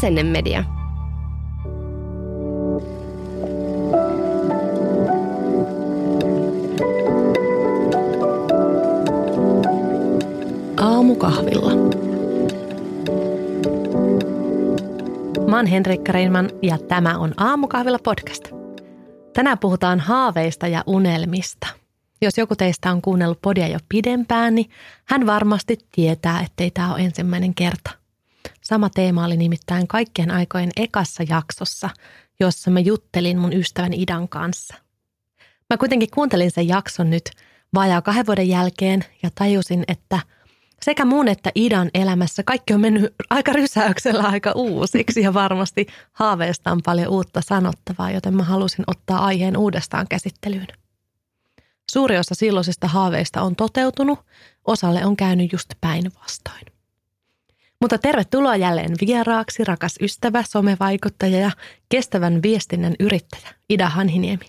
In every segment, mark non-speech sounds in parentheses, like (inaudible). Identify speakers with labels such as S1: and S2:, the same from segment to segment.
S1: Asennemedia.
S2: Aamukahvilla. Mä oon Henrikka Reinman ja tämä on Aamukahvilla podcast. Tänään puhutaan haaveista ja unelmista. Jos joku teistä on kuunnellut podia jo pidempään, niin hän varmasti tietää, ettei tämä ole ensimmäinen kerta. Sama teema oli nimittäin kaikkien aikojen ekassa jaksossa, jossa mä juttelin mun ystävän Idan kanssa. Mä kuitenkin kuuntelin sen jakson nyt vajaa kahden vuoden jälkeen ja tajusin, että sekä mun että Idan elämässä kaikki on mennyt aika rysäyksellä aika uusiksi ja varmasti haaveesta on paljon uutta sanottavaa, joten mä halusin ottaa aiheen uudestaan käsittelyyn. Suuri osa silloisista haaveista on toteutunut, osalle on käynyt just päinvastoin. Mutta tervetuloa jälleen vieraaksi, rakas ystävä, somevaikuttaja ja kestävän viestinnän yrittäjä Ida Hanhiniemi.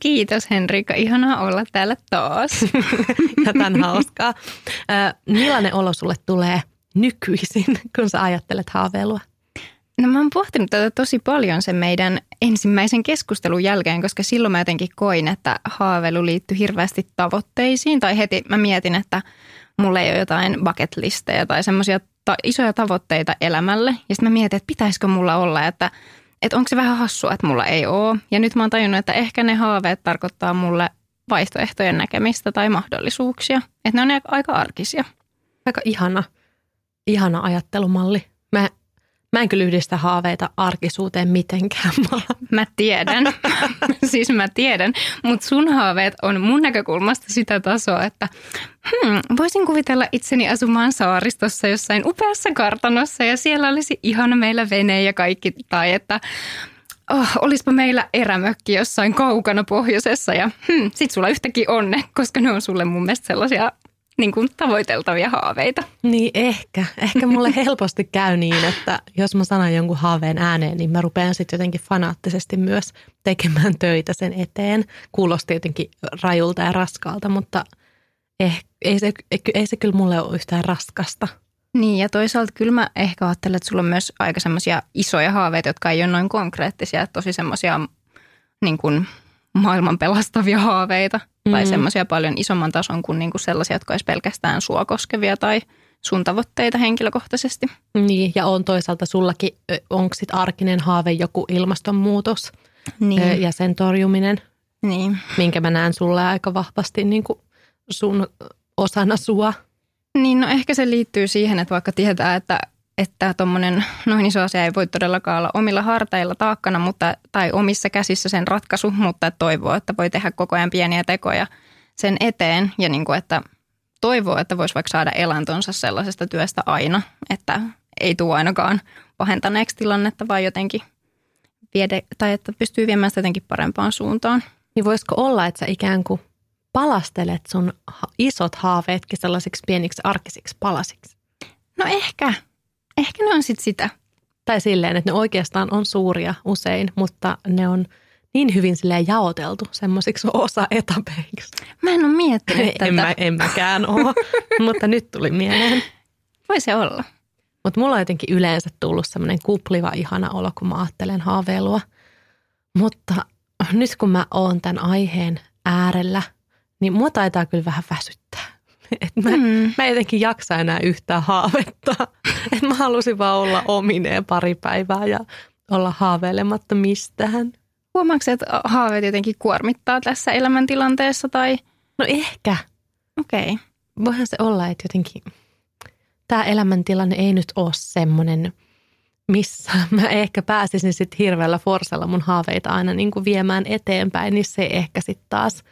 S3: Kiitos Henrika, ihanaa olla täällä taas. (laughs)
S2: ja tämän hauskaa. millainen olo sulle tulee nykyisin, kun sä ajattelet haaveilua?
S3: No mä oon pohtinut tätä tosi paljon sen meidän ensimmäisen keskustelun jälkeen, koska silloin mä jotenkin koin, että haaveilu liittyy hirveästi tavoitteisiin. Tai heti mä mietin, että mulla ei ole jotain bucket listejä tai semmoisia ta- isoja tavoitteita elämälle. Ja sitten mä mietin, että pitäisikö mulla olla, että, että onko se vähän hassua, että mulla ei ole. Ja nyt mä oon tajunnut, että ehkä ne haaveet tarkoittaa mulle vaihtoehtojen näkemistä tai mahdollisuuksia. Että ne on aika arkisia.
S2: Aika ihana, ihana ajattelumalli. Mä Mä en kyllä yhdistä haaveita arkisuuteen mitenkään. (laughs)
S3: Mä tiedän, (laughs) siis mä tiedän, mutta sun haaveet on mun näkökulmasta sitä tasoa, että hmm, voisin kuvitella itseni asumaan saaristossa jossain upeassa kartanossa ja siellä olisi ihana meillä vene ja kaikki, tai että oh, olispa meillä erämökki jossain kaukana pohjoisessa ja hmm, sit sulla yhtäkin onne, koska ne on sulle mun mielestä sellaisia niin kuin tavoiteltavia haaveita.
S2: Niin ehkä. Ehkä mulle (laughs) helposti käy niin, että jos mä sanon jonkun haaveen ääneen, niin mä rupean sitten jotenkin fanaattisesti myös tekemään töitä sen eteen. Kuulosti jotenkin rajulta ja raskaalta, mutta eh, ei, se, ei se kyllä mulle ole yhtään raskasta.
S3: Niin ja toisaalta kyllä mä ehkä ajattelen, että sulla on myös aika semmoisia isoja haaveita, jotka ei ole noin konkreettisia, tosi semmoisia niin kuin maailman pelastavia haaveita mm. tai semmoisia paljon isomman tason kuin niinku sellaisia, jotka olisi pelkästään sua koskevia tai sun tavoitteita henkilökohtaisesti.
S2: Niin, ja on toisaalta sullakin, onko sitten arkinen haave joku ilmastonmuutos niin. ja sen torjuminen, niin. minkä mä näen sulle aika vahvasti niin kuin sun osana sua.
S3: Niin, no ehkä se liittyy siihen, että vaikka tietää, että että tuommoinen noin iso asia ei voi todellakaan olla omilla harteilla taakkana mutta, tai omissa käsissä sen ratkaisu, mutta toivoo, että voi tehdä koko ajan pieniä tekoja sen eteen ja niin kuin, että toivoo, että voisi vaikka saada elantonsa sellaisesta työstä aina, että ei tule ainakaan pahentaneeksi tilannetta, vaan jotenkin viede, tai että pystyy viemään sitä jotenkin parempaan suuntaan.
S2: Niin voisiko olla, että sä ikään kuin palastelet sun isot haaveetkin sellaisiksi pieniksi arkisiksi palasiksi?
S3: No ehkä, Ehkä ne on sitten sitä.
S2: Tai silleen, että ne oikeastaan on suuria usein, mutta ne on niin hyvin silleen jaoteltu semmoisiksi (laughs) osa-etapeiksi.
S3: Mä en ole miettinyt (laughs)
S2: tätä. En, mä, en mäkään ole, (laughs) mutta nyt tuli mieleen.
S3: Voi se olla.
S2: Mutta mulla on jotenkin yleensä tullut semmoinen kupliva ihana olo, kun mä ajattelen haaveilua. Mutta nyt kun mä oon tämän aiheen äärellä, niin mua taitaa kyllä vähän väsyttää. (laughs) Et mä, mm. mä jotenkin jaksa enää yhtään haavetta. (laughs) Et mä halusin vaan olla omineen pari päivää ja olla haaveilematta mistään.
S3: Huomaatko, että haaveet jotenkin kuormittaa tässä elämäntilanteessa tai?
S2: No ehkä.
S3: Okei. Okay.
S2: Voihan se olla, että jotenkin tämä elämäntilanne ei nyt ole semmoinen, missä (laughs) mä ehkä pääsisin sitten hirveällä forsella mun haaveita aina niin kuin viemään eteenpäin, niin se ehkä sitten taas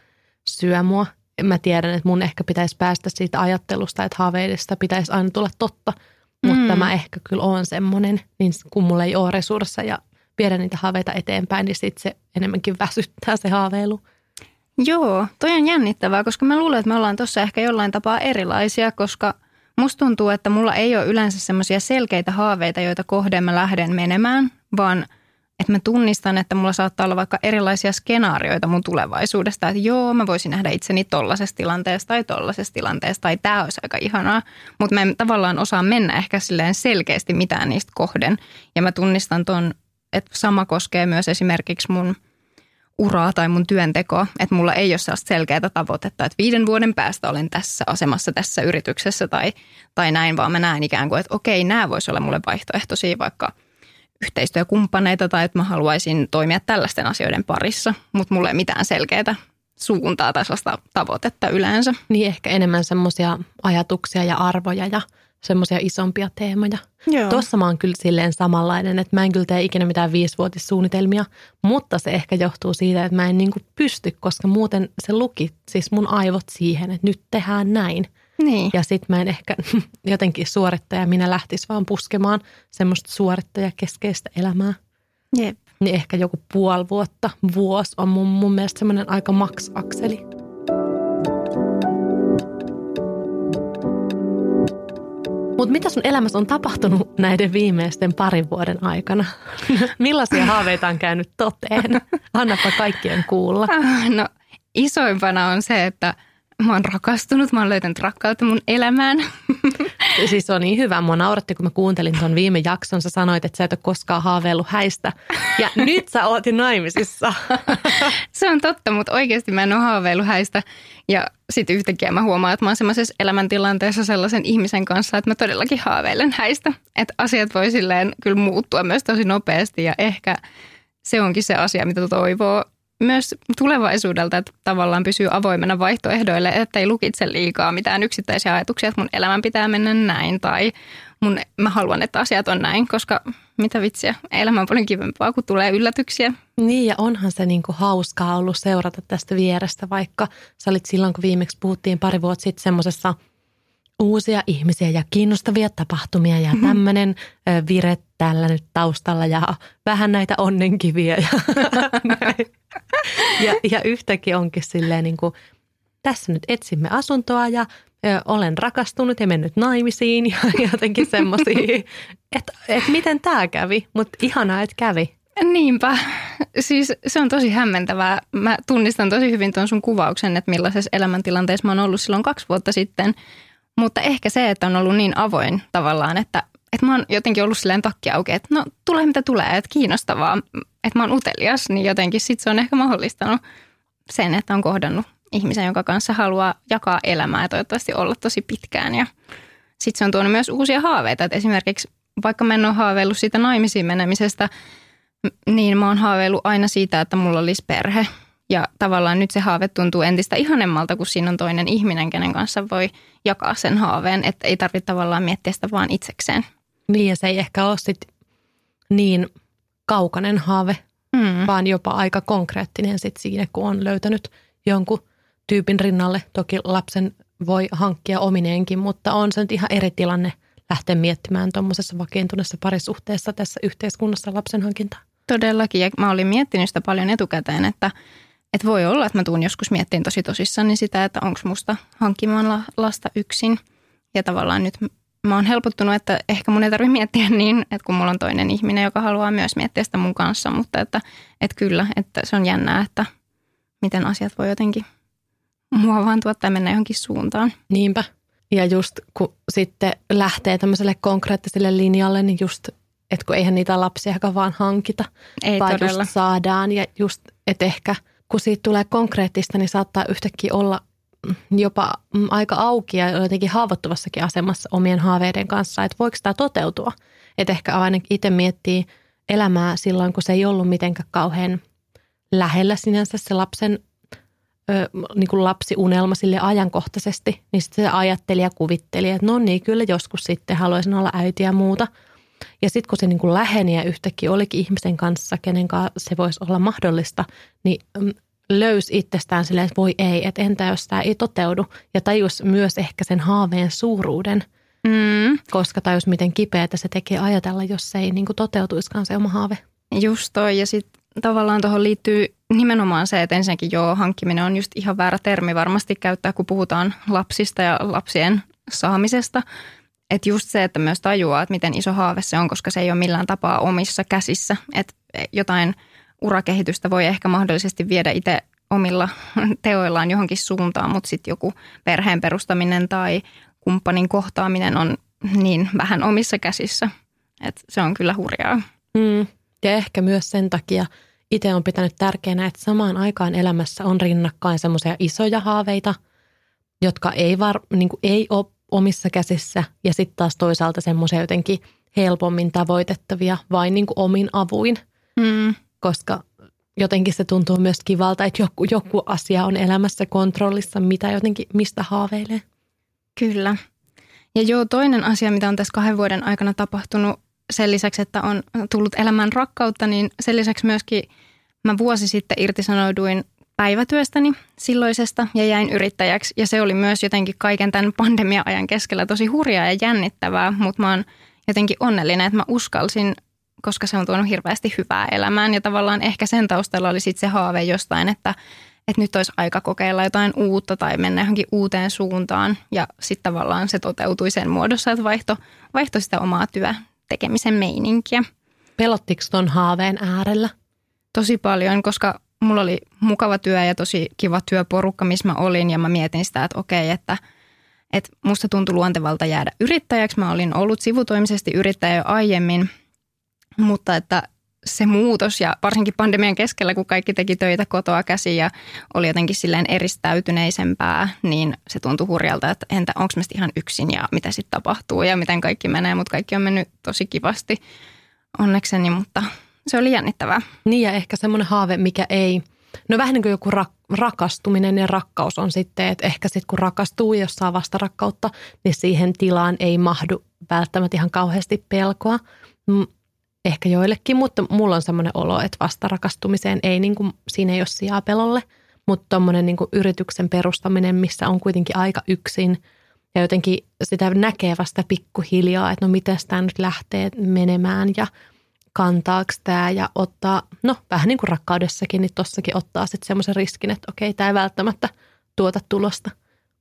S2: syö mua mä tiedän, että mun ehkä pitäisi päästä siitä ajattelusta, että haaveidesta pitäisi aina tulla totta, mutta mm. mä ehkä kyllä oon semmoinen, niin kun mulla ei ole resursseja viedä niitä haaveita eteenpäin, niin sitten se enemmänkin väsyttää se haaveilu.
S3: Joo, toi on jännittävää, koska mä luulen, että me ollaan tuossa ehkä jollain tapaa erilaisia, koska musta tuntuu, että mulla ei ole yleensä semmoisia selkeitä haaveita, joita kohden mä lähden menemään, vaan että mä tunnistan, että mulla saattaa olla vaikka erilaisia skenaarioita mun tulevaisuudesta, että joo, mä voisin nähdä itseni tollaisessa tilanteessa tai tollaisessa tilanteessa tai tämä olisi aika ihanaa, mutta mä en tavallaan osaa mennä ehkä silleen selkeästi mitään niistä kohden. Ja mä tunnistan ton, että sama koskee myös esimerkiksi mun uraa tai mun työntekoa, että mulla ei ole sellaista selkeää tavoitetta, että viiden vuoden päästä olen tässä asemassa tässä yrityksessä tai, tai näin, vaan mä näen ikään kuin, että okei, nämä voisi olla mulle vaihtoehtoisia vaikka – yhteistyökumppaneita tai että mä haluaisin toimia tällaisten asioiden parissa, mutta mulla ei mitään selkeää suuntaa tai sellaista tavoitetta yleensä.
S2: Niin ehkä enemmän semmoisia ajatuksia ja arvoja ja semmoisia isompia teemoja. Joo. Tuossa mä oon kyllä silleen samanlainen, että mä en kyllä tee ikinä mitään viisivuotissuunnitelmia, mutta se ehkä johtuu siitä, että mä en niinku pysty, koska muuten se luki siis mun aivot siihen, että nyt tehdään näin.
S3: Niin.
S2: Ja sitten mä en ehkä (laughs) jotenkin suorittaja, minä lähtis vaan puskemaan semmoista suorittajakeskeistä elämää.
S3: Jep.
S2: Niin ehkä joku puoli vuotta, vuosi on mun, mun mielestä semmoinen aika maks-akseli. Mutta mitä sun elämässä on tapahtunut näiden viimeisten parin vuoden aikana? (laughs) Millaisia haaveita on käynyt toteen? Annapa kaikkien kuulla.
S3: No isoimpana on se, että – mä oon rakastunut, mä oon löytänyt rakkautta mun elämään. (laughs)
S2: Siis on niin hyvä. Mua nauratti, kun mä kuuntelin ton viime jakson. Sä sanoit, että sä et ole koskaan haaveillut häistä. Ja (laughs) nyt sä oot naimisissa.
S3: Se on totta, mutta oikeasti mä en ole haaveillut häistä. Ja sitten yhtäkkiä mä huomaan, että mä oon semmoisessa elämäntilanteessa sellaisen ihmisen kanssa, että mä todellakin haaveilen häistä. Että asiat voi silleen kyllä muuttua myös tosi nopeasti ja ehkä se onkin se asia, mitä toivoo myös tulevaisuudelta, että tavallaan pysyy avoimena vaihtoehdoille, että ei lukitse liikaa mitään yksittäisiä ajatuksia, että mun elämän pitää mennä näin tai mun, mä haluan, että asiat on näin, koska mitä vitsiä, elämä on paljon kivempaa, kun tulee yllätyksiä.
S2: Niin ja onhan se niinku hauskaa ollut seurata tästä vierestä, vaikka sä olit silloin, kun viimeksi puhuttiin pari vuotta sitten semmoisessa uusia ihmisiä ja kiinnostavia tapahtumia ja mm-hmm. tämmöinen vire tällä nyt taustalla ja vähän näitä onnenkiviä ja (laughs) (laughs) ja, ja yhtäkin onkin silleen niin kuin, tässä nyt etsimme asuntoa ja ö, olen rakastunut ja mennyt naimisiin ja (laughs) jotenkin semmoisia, että et miten tämä kävi, mutta ihanaa, että kävi.
S3: Niinpä. Siis se on tosi hämmentävää. Mä tunnistan tosi hyvin tuon sun kuvauksen, että millaisessa elämäntilanteessa mä oon ollut silloin kaksi vuotta sitten. Mutta ehkä se, että on ollut niin avoin tavallaan, että, että mä oon jotenkin ollut silleen takki auki, että no tulee mitä tulee, että kiinnostavaa että mä oon utelias, niin jotenkin sit se on ehkä mahdollistanut sen, että on kohdannut ihmisen, jonka kanssa haluaa jakaa elämää ja toivottavasti olla tosi pitkään. Ja sitten se on tuonut myös uusia haaveita, että esimerkiksi vaikka mä en ole haaveillut siitä naimisiin menemisestä, niin mä oon haaveillut aina siitä, että mulla olisi perhe. Ja tavallaan nyt se haave tuntuu entistä ihanemmalta, kun siinä on toinen ihminen, kenen kanssa voi jakaa sen haaveen, että ei tarvitse tavallaan miettiä sitä vaan itsekseen.
S2: Niin ja se ei ehkä ole sit niin kaukainen haave, mm. vaan jopa aika konkreettinen sit siinä, kun on löytänyt jonkun tyypin rinnalle. Toki lapsen voi hankkia omineenkin, mutta on se nyt ihan eri tilanne lähteä miettimään tuommoisessa vakiintuneessa parisuhteessa tässä yhteiskunnassa lapsen hankintaa.
S3: Todellakin, ja mä olin miettinyt sitä paljon etukäteen, että, että voi olla, että mä tuun joskus miettimään tosi tosissaan niin sitä, että onko musta hankkimaan lasta yksin. Ja tavallaan nyt mä oon helpottunut, että ehkä mun ei tarvitse miettiä niin, että kun mulla on toinen ihminen, joka haluaa myös miettiä sitä mun kanssa, mutta että, että kyllä, että se on jännää, että miten asiat voi jotenkin muovaantua tai mennä johonkin suuntaan.
S2: Niinpä. Ja just kun sitten lähtee tämmöiselle konkreettiselle linjalle, niin just, että kun eihän niitä lapsia vaan hankita,
S3: ei
S2: vaan
S3: todella.
S2: just saadaan. Ja just, että ehkä kun siitä tulee konkreettista, niin saattaa yhtäkkiä olla jopa mm, aika auki ja jotenkin haavoittuvassakin asemassa omien haaveiden kanssa, että voiko tämä toteutua. Että ehkä aina itse miettii elämää silloin, kun se ei ollut mitenkään kauhean lähellä sinänsä se lapsen ö, niin kuin lapsiunelma sille ajankohtaisesti, niin sitten se ajatteli ja kuvitteli, että no niin, kyllä joskus sitten haluaisin olla äiti ja muuta. Ja sitten kun se niin kuin läheni ja yhtäkkiä olikin ihmisen kanssa, kenen kanssa se voisi olla mahdollista, niin mm, löysi itsestään silleen, että voi ei, että entä jos tämä ei toteudu. Ja tajus myös ehkä sen haaveen suuruuden, mm. koska tajus miten kipeätä se tekee ajatella, jos se ei niin kuin toteutuiskaan se oma haave.
S3: Just toi ja sitten tavallaan tuohon liittyy nimenomaan se, että ensinnäkin joo, hankkiminen on just ihan väärä termi varmasti käyttää, kun puhutaan lapsista ja lapsien saamisesta. Että just se, että myös tajuaa, että miten iso haave se on, koska se ei ole millään tapaa omissa käsissä. Että jotain urakehitystä voi ehkä mahdollisesti viedä itse omilla teoillaan johonkin suuntaan, mutta sitten joku perheen perustaminen tai kumppanin kohtaaminen on niin vähän omissa käsissä, että se on kyllä hurjaa.
S2: Mm. Ja ehkä myös sen takia itse on pitänyt tärkeänä, että samaan aikaan elämässä on rinnakkain semmoisia isoja haaveita, jotka ei, var, niin kuin ei ole omissa käsissä ja sitten taas toisaalta semmoisia jotenkin helpommin tavoitettavia vain niin kuin omin avuin, mm. Koska jotenkin se tuntuu myös kivalta, että joku, joku asia on elämässä kontrollissa, mitä jotenkin, mistä haaveilee.
S3: Kyllä. Ja joo, toinen asia, mitä on tässä kahden vuoden aikana tapahtunut, sen lisäksi, että on tullut elämän rakkautta, niin sen lisäksi myöskin mä vuosi sitten irtisanouduin päivätyöstäni silloisesta ja jäin yrittäjäksi. Ja se oli myös jotenkin kaiken tämän pandemia-ajan keskellä tosi hurjaa ja jännittävää, mutta mä oon jotenkin onnellinen, että mä uskalsin, koska se on tuonut hirveästi hyvää elämään. Ja tavallaan ehkä sen taustalla oli sitten se haave jostain, että, että nyt olisi aika kokeilla jotain uutta tai mennä johonkin uuteen suuntaan. Ja sitten tavallaan se toteutui sen muodossa, että vaihto, vaihto sitä omaa työ tekemisen meininkiä.
S2: Pelottiko ton haaveen äärellä?
S3: Tosi paljon, koska mulla oli mukava työ ja tosi kiva työporukka, missä mä olin ja mä mietin sitä, että okei, että, että musta tuntui luontevalta jäädä yrittäjäksi. Mä olin ollut sivutoimisesti yrittäjä jo aiemmin, mutta että se muutos ja varsinkin pandemian keskellä, kun kaikki teki töitä kotoa käsi ja oli jotenkin silleen eristäytyneisempää, niin se tuntui hurjalta, että entä onko mä ihan yksin ja mitä sitten tapahtuu ja miten kaikki menee, mutta kaikki on mennyt tosi kivasti onnekseni, mutta se oli jännittävää.
S2: Niin ja ehkä semmoinen haave, mikä ei, no vähän niin kuin joku rak, rakastuminen ja rakkaus on sitten, että ehkä sitten kun rakastuu, jos saa vasta rakkautta, niin siihen tilaan ei mahdu välttämättä ihan kauheasti pelkoa. Ehkä joillekin, mutta mulla on semmoinen olo, että vasta rakastumiseen ei niin kuin, siinä ei ole sijaa pelolle, mutta tuommoinen niin yrityksen perustaminen, missä on kuitenkin aika yksin ja jotenkin sitä näkee vasta pikkuhiljaa, että no miten tämä nyt lähtee menemään ja – kantaako tämä ja ottaa, no vähän niin kuin rakkaudessakin, niin tossakin ottaa sitten semmoisen riskin, että okei, tämä ei välttämättä tuota tulosta.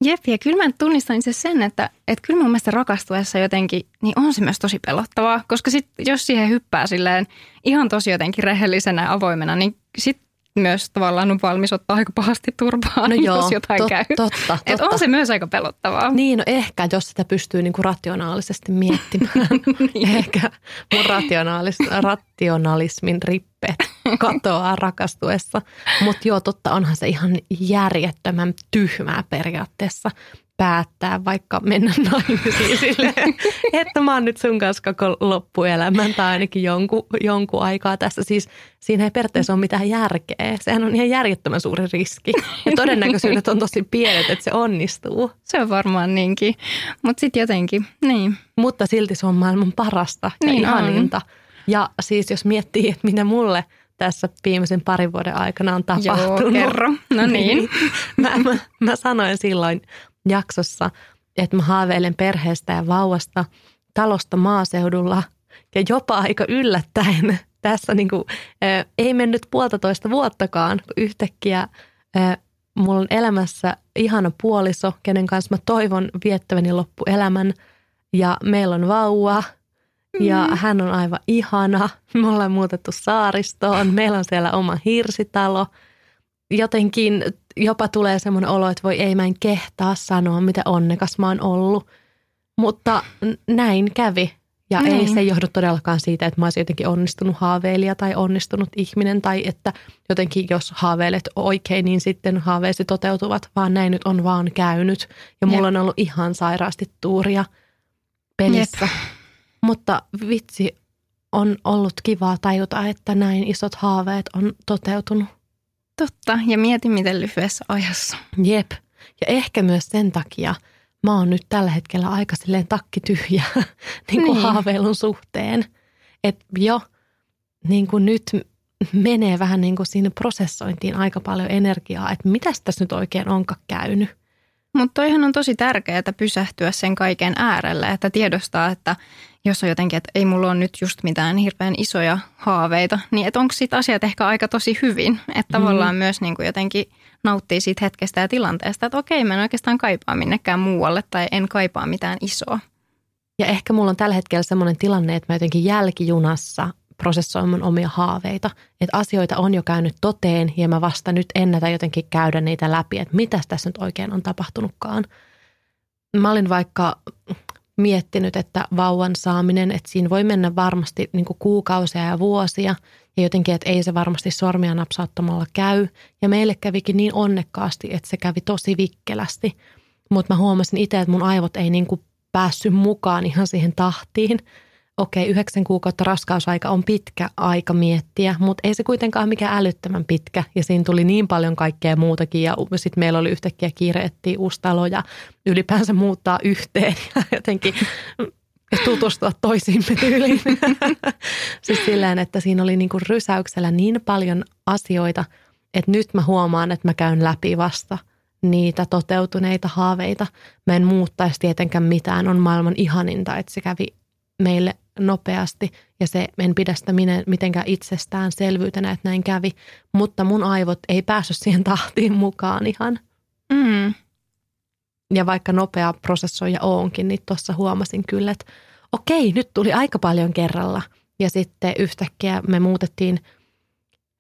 S3: Jep, ja kyllä mä tunnistan se sen, että, että kyllä mun mielestä rakastuessa jotenkin, niin on se myös tosi pelottavaa, koska sit, jos siihen hyppää silleen ihan tosi jotenkin rehellisenä ja avoimena, niin sit myös tavallaan on valmis ottaa aika pahasti turpaa, (laughs) no joo, jos jotain tot, käy.
S2: Totta, totta.
S3: Et on se myös aika pelottavaa.
S2: Niin, no ehkä, jos sitä pystyy niinku rationaalisesti miettimään. (laughs) niin. Ehkä mun rationaalis, rationalismin rippeet katoaa rakastuessa. Mutta joo, totta, onhan se ihan järjettömän tyhmää periaatteessa päättää vaikka mennä (laughs) naimisiin silleen, että mä oon nyt sun kanssa koko loppuelämän tai ainakin jonkun, jonkun aikaa tässä. Siis siinä ei periaatteessa ole mitään järkeä. Sehän on ihan järjettömän suuri riski. Ja todennäköisyydet on tosi pienet, että se onnistuu.
S3: Se on varmaan niinkin, mutta sitten jotenkin, niin.
S2: Mutta silti se on maailman parasta ja niin ihaninta. On. Ja siis jos miettii, että mitä mulle tässä viimeisen parin vuoden aikana on tapahtunut. Joo,
S3: kerro. No (laughs) niin. niin
S2: mä, mä, mä sanoin silloin jaksossa, että mä haaveilen perheestä ja vauvasta, talosta maaseudulla ja jopa aika yllättäen (laughs) tässä niin kuin, ä, ei mennyt puolitoista vuottakaan, kun yhtäkkiä ä, mulla on elämässä ihana puoliso, kenen kanssa mä toivon viettäväni loppuelämän ja meillä on vauva ja mm. hän on aivan ihana. (laughs) Me ollaan muutettu saaristoon, meillä on siellä oma hirsitalo. Jotenkin jopa tulee semmoinen olo, että voi ei mä en kehtaa sanoa, mitä onnekas mä oon ollut. Mutta näin kävi. Ja niin. ei se johdu todellakaan siitä, että mä olisin jotenkin onnistunut haaveilija tai onnistunut ihminen tai että jotenkin jos haaveilet oikein, niin sitten haaveesi toteutuvat, vaan näin nyt on vaan käynyt. Ja mulla Jep. on ollut ihan sairaasti tuuria pelissä. Jep. Mutta vitsi, on ollut kivaa tajuta, että näin isot haaveet on toteutunut.
S3: Totta, ja mieti miten lyhyessä ajassa.
S2: Jep, ja ehkä myös sen takia mä oon nyt tällä hetkellä aika silleen takki tyhjä (laughs) niin kuin niin. haaveilun suhteen. Että jo niin kuin nyt menee vähän niin kuin siinä prosessointiin aika paljon energiaa, että mitä tässä nyt oikein onkaan käynyt.
S3: Mutta toihan on tosi tärkeää pysähtyä sen kaiken äärelle, että tiedostaa, että jos on jotenkin, että ei mulla ole nyt just mitään hirveän isoja haaveita, niin että onko siitä asiat ehkä aika tosi hyvin. Että mm. tavallaan myös niin kuin jotenkin nauttii siitä hetkestä ja tilanteesta, että okei, mä en oikeastaan kaipaa minnekään muualle tai en kaipaa mitään isoa.
S2: Ja ehkä mulla on tällä hetkellä semmoinen tilanne, että mä jotenkin jälkijunassa prosessoimaan omia haaveita. Että asioita on jo käynyt toteen ja mä vasta nyt ennätä jotenkin käydä niitä läpi, että mitä tässä nyt oikein on tapahtunutkaan. Mä olin vaikka miettinyt, että vauvan saaminen, että siinä voi mennä varmasti niin kuin kuukausia ja vuosia ja jotenkin, että ei se varmasti sormia napsauttamalla käy. Ja meille kävikin niin onnekkaasti, että se kävi tosi vikkelästi. Mutta mä huomasin itse, että mun aivot ei niin kuin päässyt mukaan ihan siihen tahtiin. Okei, yhdeksän kuukautta raskausaika on pitkä aika miettiä, mutta ei se kuitenkaan mikään älyttömän pitkä. Ja siinä tuli niin paljon kaikkea muutakin ja sitten meillä oli yhtäkkiä kiire etsiä uusi ja ylipäänsä muuttaa yhteen (laughs) ja jotenkin tutustua toisiimme tyyliin. (laughs) siis silleen, että siinä oli niin kuin rysäyksellä niin paljon asioita, että nyt mä huomaan, että mä käyn läpi vasta niitä toteutuneita haaveita. Mä en muuttaisi tietenkään mitään, on maailman ihaninta, että se kävi meille nopeasti ja se en pidä sitä mitenkään itsestäänselvyytenä, että näin kävi, mutta mun aivot ei päässyt siihen tahtiin mukaan ihan. Mm. Ja vaikka nopea prosessoija onkin, niin tuossa huomasin kyllä, että okei, nyt tuli aika paljon kerralla. Ja sitten yhtäkkiä me muutettiin –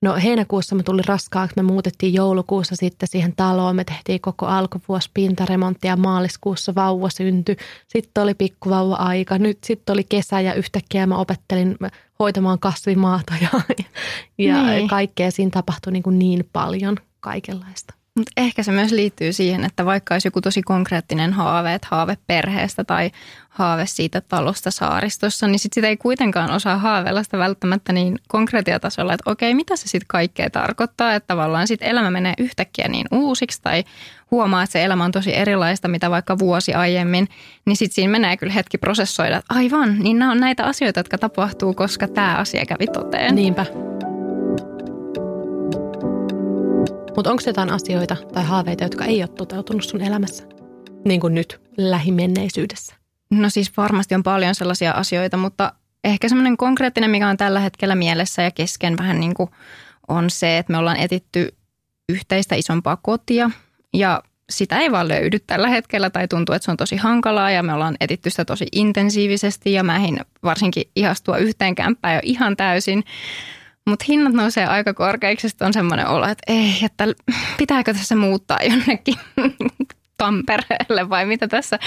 S2: No heinäkuussa me tuli raskaaksi, me muutettiin joulukuussa sitten siihen taloon, me tehtiin koko alkuvuosi pintaremonttia, maaliskuussa vauva syntyi, sitten oli pikkuvauva-aika, nyt sitten oli kesä ja yhtäkkiä mä opettelin hoitamaan kasvimaata ja, ja niin. kaikkea. Siinä tapahtui niin, kuin niin paljon kaikenlaista.
S3: Mutta ehkä se myös liittyy siihen, että vaikka olisi joku tosi konkreettinen haave, että haave perheestä tai haave siitä talosta saaristossa, niin sit sitä ei kuitenkaan osaa haaveilla sitä välttämättä niin konkreettiatasolla, että okei, mitä se sitten kaikkea tarkoittaa, että tavallaan sitten elämä menee yhtäkkiä niin uusiksi tai huomaa, että se elämä on tosi erilaista, mitä vaikka vuosi aiemmin, niin sitten siinä menee kyllä hetki prosessoida, että aivan, niin nämä on näitä asioita, jotka tapahtuu, koska tämä asia kävi toteen.
S2: Niinpä. Mutta onko jotain asioita tai haaveita, jotka ei ole toteutunut sun elämässä? Niin kuin nyt lähimenneisyydessä.
S3: No siis varmasti on paljon sellaisia asioita, mutta ehkä semmoinen konkreettinen, mikä on tällä hetkellä mielessä ja kesken vähän niin kuin on se, että me ollaan etitty yhteistä isompaa kotia ja sitä ei vaan löydy tällä hetkellä tai tuntuu, että se on tosi hankalaa ja me ollaan etitty sitä tosi intensiivisesti ja mä varsinkin ihastua yhteen kämppään jo ihan täysin. Mutta hinnat nousee aika korkeiksi, on semmoinen olo, että ei, että pitääkö tässä muuttaa jonnekin (laughs) Tampereelle vai mitä tässä,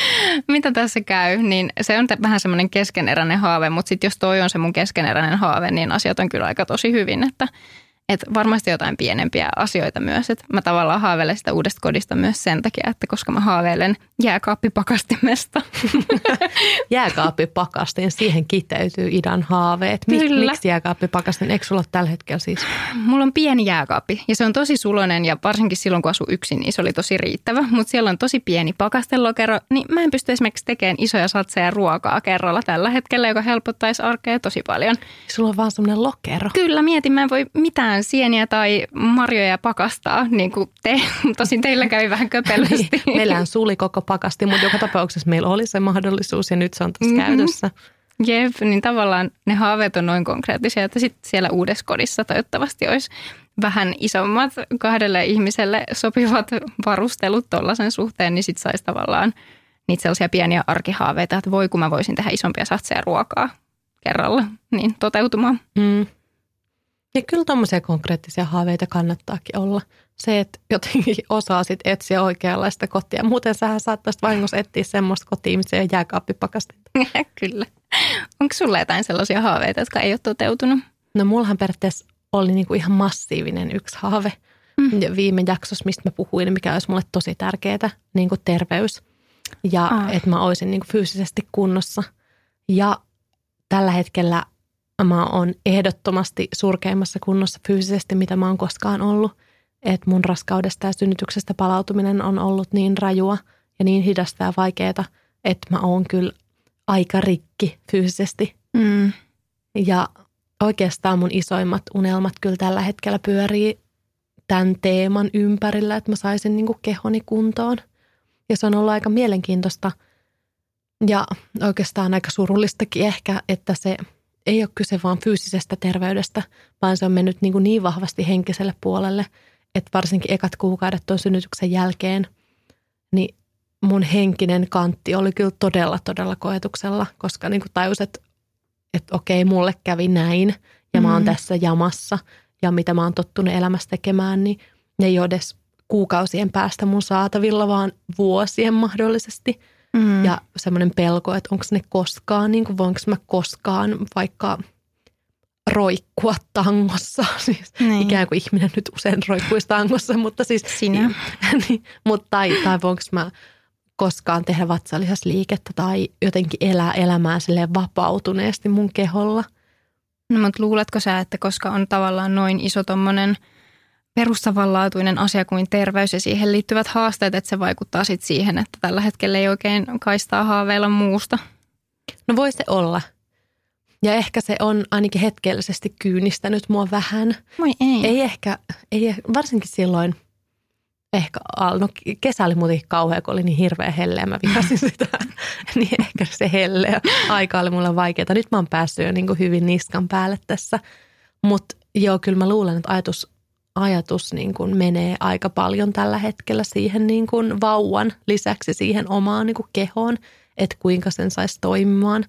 S3: mitä tässä käy, niin se on vähän semmoinen keskeneräinen haave, mutta sitten jos toi on se mun keskeneräinen haave, niin asiat on kyllä aika tosi hyvin, että että varmasti jotain pienempiä asioita myös. Että mä tavallaan haaveilen sitä uudesta kodista myös sen takia, että koska mä haaveilen jääkaappipakastimesta. (laughs)
S2: jääkaappipakastin, siihen kiteytyy idän haaveet. Kyllä. Miksi jääkaappipakastin? Eikö sulla tällä hetkellä siis?
S3: Mulla on pieni jääkaappi ja se on tosi sulonen ja varsinkin silloin kun asu yksin, niin se oli tosi riittävä. Mutta siellä on tosi pieni pakastelokero, niin mä en pysty esimerkiksi tekemään isoja satseja ruokaa kerralla tällä hetkellä, joka helpottaisi arkea tosi paljon.
S2: Sulla on vaan semmoinen lokero.
S3: Kyllä, mietin, mä en voi mitään mitään sieniä tai marjoja pakastaa, niin kuin te. (laughs) Tosin teillä kävi vähän köpelösti.
S2: Niin, meillähän suli koko pakasti, mutta joka tapauksessa meillä oli se mahdollisuus ja nyt se on tässä mm-hmm. käytössä.
S3: Jep, niin tavallaan ne haaveet on noin konkreettisia, että sitten siellä uudessa kodissa toivottavasti olisi vähän isommat kahdelle ihmiselle sopivat varustelut tuollaisen suhteen, niin sitten saisi tavallaan niitä sellaisia pieniä arkihaaveita, että voi kun mä voisin tehdä isompia satseja ruokaa kerralla, niin toteutumaan. Mm.
S2: Ja kyllä tuommoisia konkreettisia haaveita kannattaakin olla. Se, että jotenkin (laughs) osaa sit etsiä oikeanlaista kotia. Muuten sähän saattaisit vahingossa etsiä semmoista kotia, missä ei jääkaappipakastinta. (laughs)
S3: kyllä. Onko sulla jotain sellaisia haaveita, jotka ei ole toteutunut?
S2: No mullahan periaatteessa oli niinku ihan massiivinen yksi haave. Mm. Ja viime jaksossa, mistä mä puhuin, mikä olisi mulle tosi tärkeää, niin kuin terveys. Ja ah. että mä olisin niin kuin fyysisesti kunnossa. Ja tällä hetkellä mä oon ehdottomasti surkeimmassa kunnossa fyysisesti, mitä mä oon koskaan ollut. Että mun raskaudesta ja synnytyksestä palautuminen on ollut niin rajua ja niin hidasta ja vaikeaa, että mä oon kyllä aika rikki fyysisesti. Mm. Ja oikeastaan mun isoimmat unelmat kyllä tällä hetkellä pyörii tämän teeman ympärillä, että mä saisin niin kehoni kuntoon. Ja se on ollut aika mielenkiintoista ja oikeastaan aika surullistakin ehkä, että se – ei ole kyse vaan fyysisestä terveydestä, vaan se on mennyt niin, kuin niin vahvasti henkiselle puolelle, että varsinkin ekat kuukaudet tuon synnytyksen jälkeen, niin mun henkinen kantti oli kyllä todella, todella koetuksella, koska niin kuin tajus, että, että okei, mulle kävi näin ja mä oon tässä jamassa ja mitä mä oon tottunut elämässä tekemään, niin ne ei ole edes kuukausien päästä mun saatavilla, vaan vuosien mahdollisesti. Mm. Ja semmoinen pelko, että onko ne koskaan, niin kuin voinko mä koskaan vaikka roikkua tangossa. (laughs) Siis niin. Ikään kuin ihminen nyt usein roikkuisi tangossa, mutta siis...
S3: Sinä. (laughs)
S2: Niin, mutta tai, tai voinko mä koskaan tehdä vatsalihasliikettä tai jotenkin elää elämää silleen vapautuneesti mun keholla.
S3: No mutta luuletko sä, että koska on tavallaan noin iso tommonen perustavanlaatuinen asia kuin terveys ja siihen liittyvät haasteet, että se vaikuttaa sitten siihen, että tällä hetkellä ei oikein kaistaa haaveilla muusta?
S2: No voi se olla. Ja ehkä se on ainakin hetkellisesti kyynistänyt mua vähän.
S3: Moi ei.
S2: Ei ehkä, ei, varsinkin silloin – ehkä, no kesä oli muuten kauhea, kun oli niin hirveä helleä, mä vihasin (laughs) sitä, niin ehkä se helleä aika oli mulle vaikeaa. Nyt mä oon päässyt jo niin kuin hyvin niskan päälle tässä, mutta joo, kyllä mä luulen, että ajatus, ajatus niin kuin menee aika paljon tällä hetkellä siihen niin kuin vauvan lisäksi siihen omaan niin kuin kehoon, että kuinka sen saisi toimimaan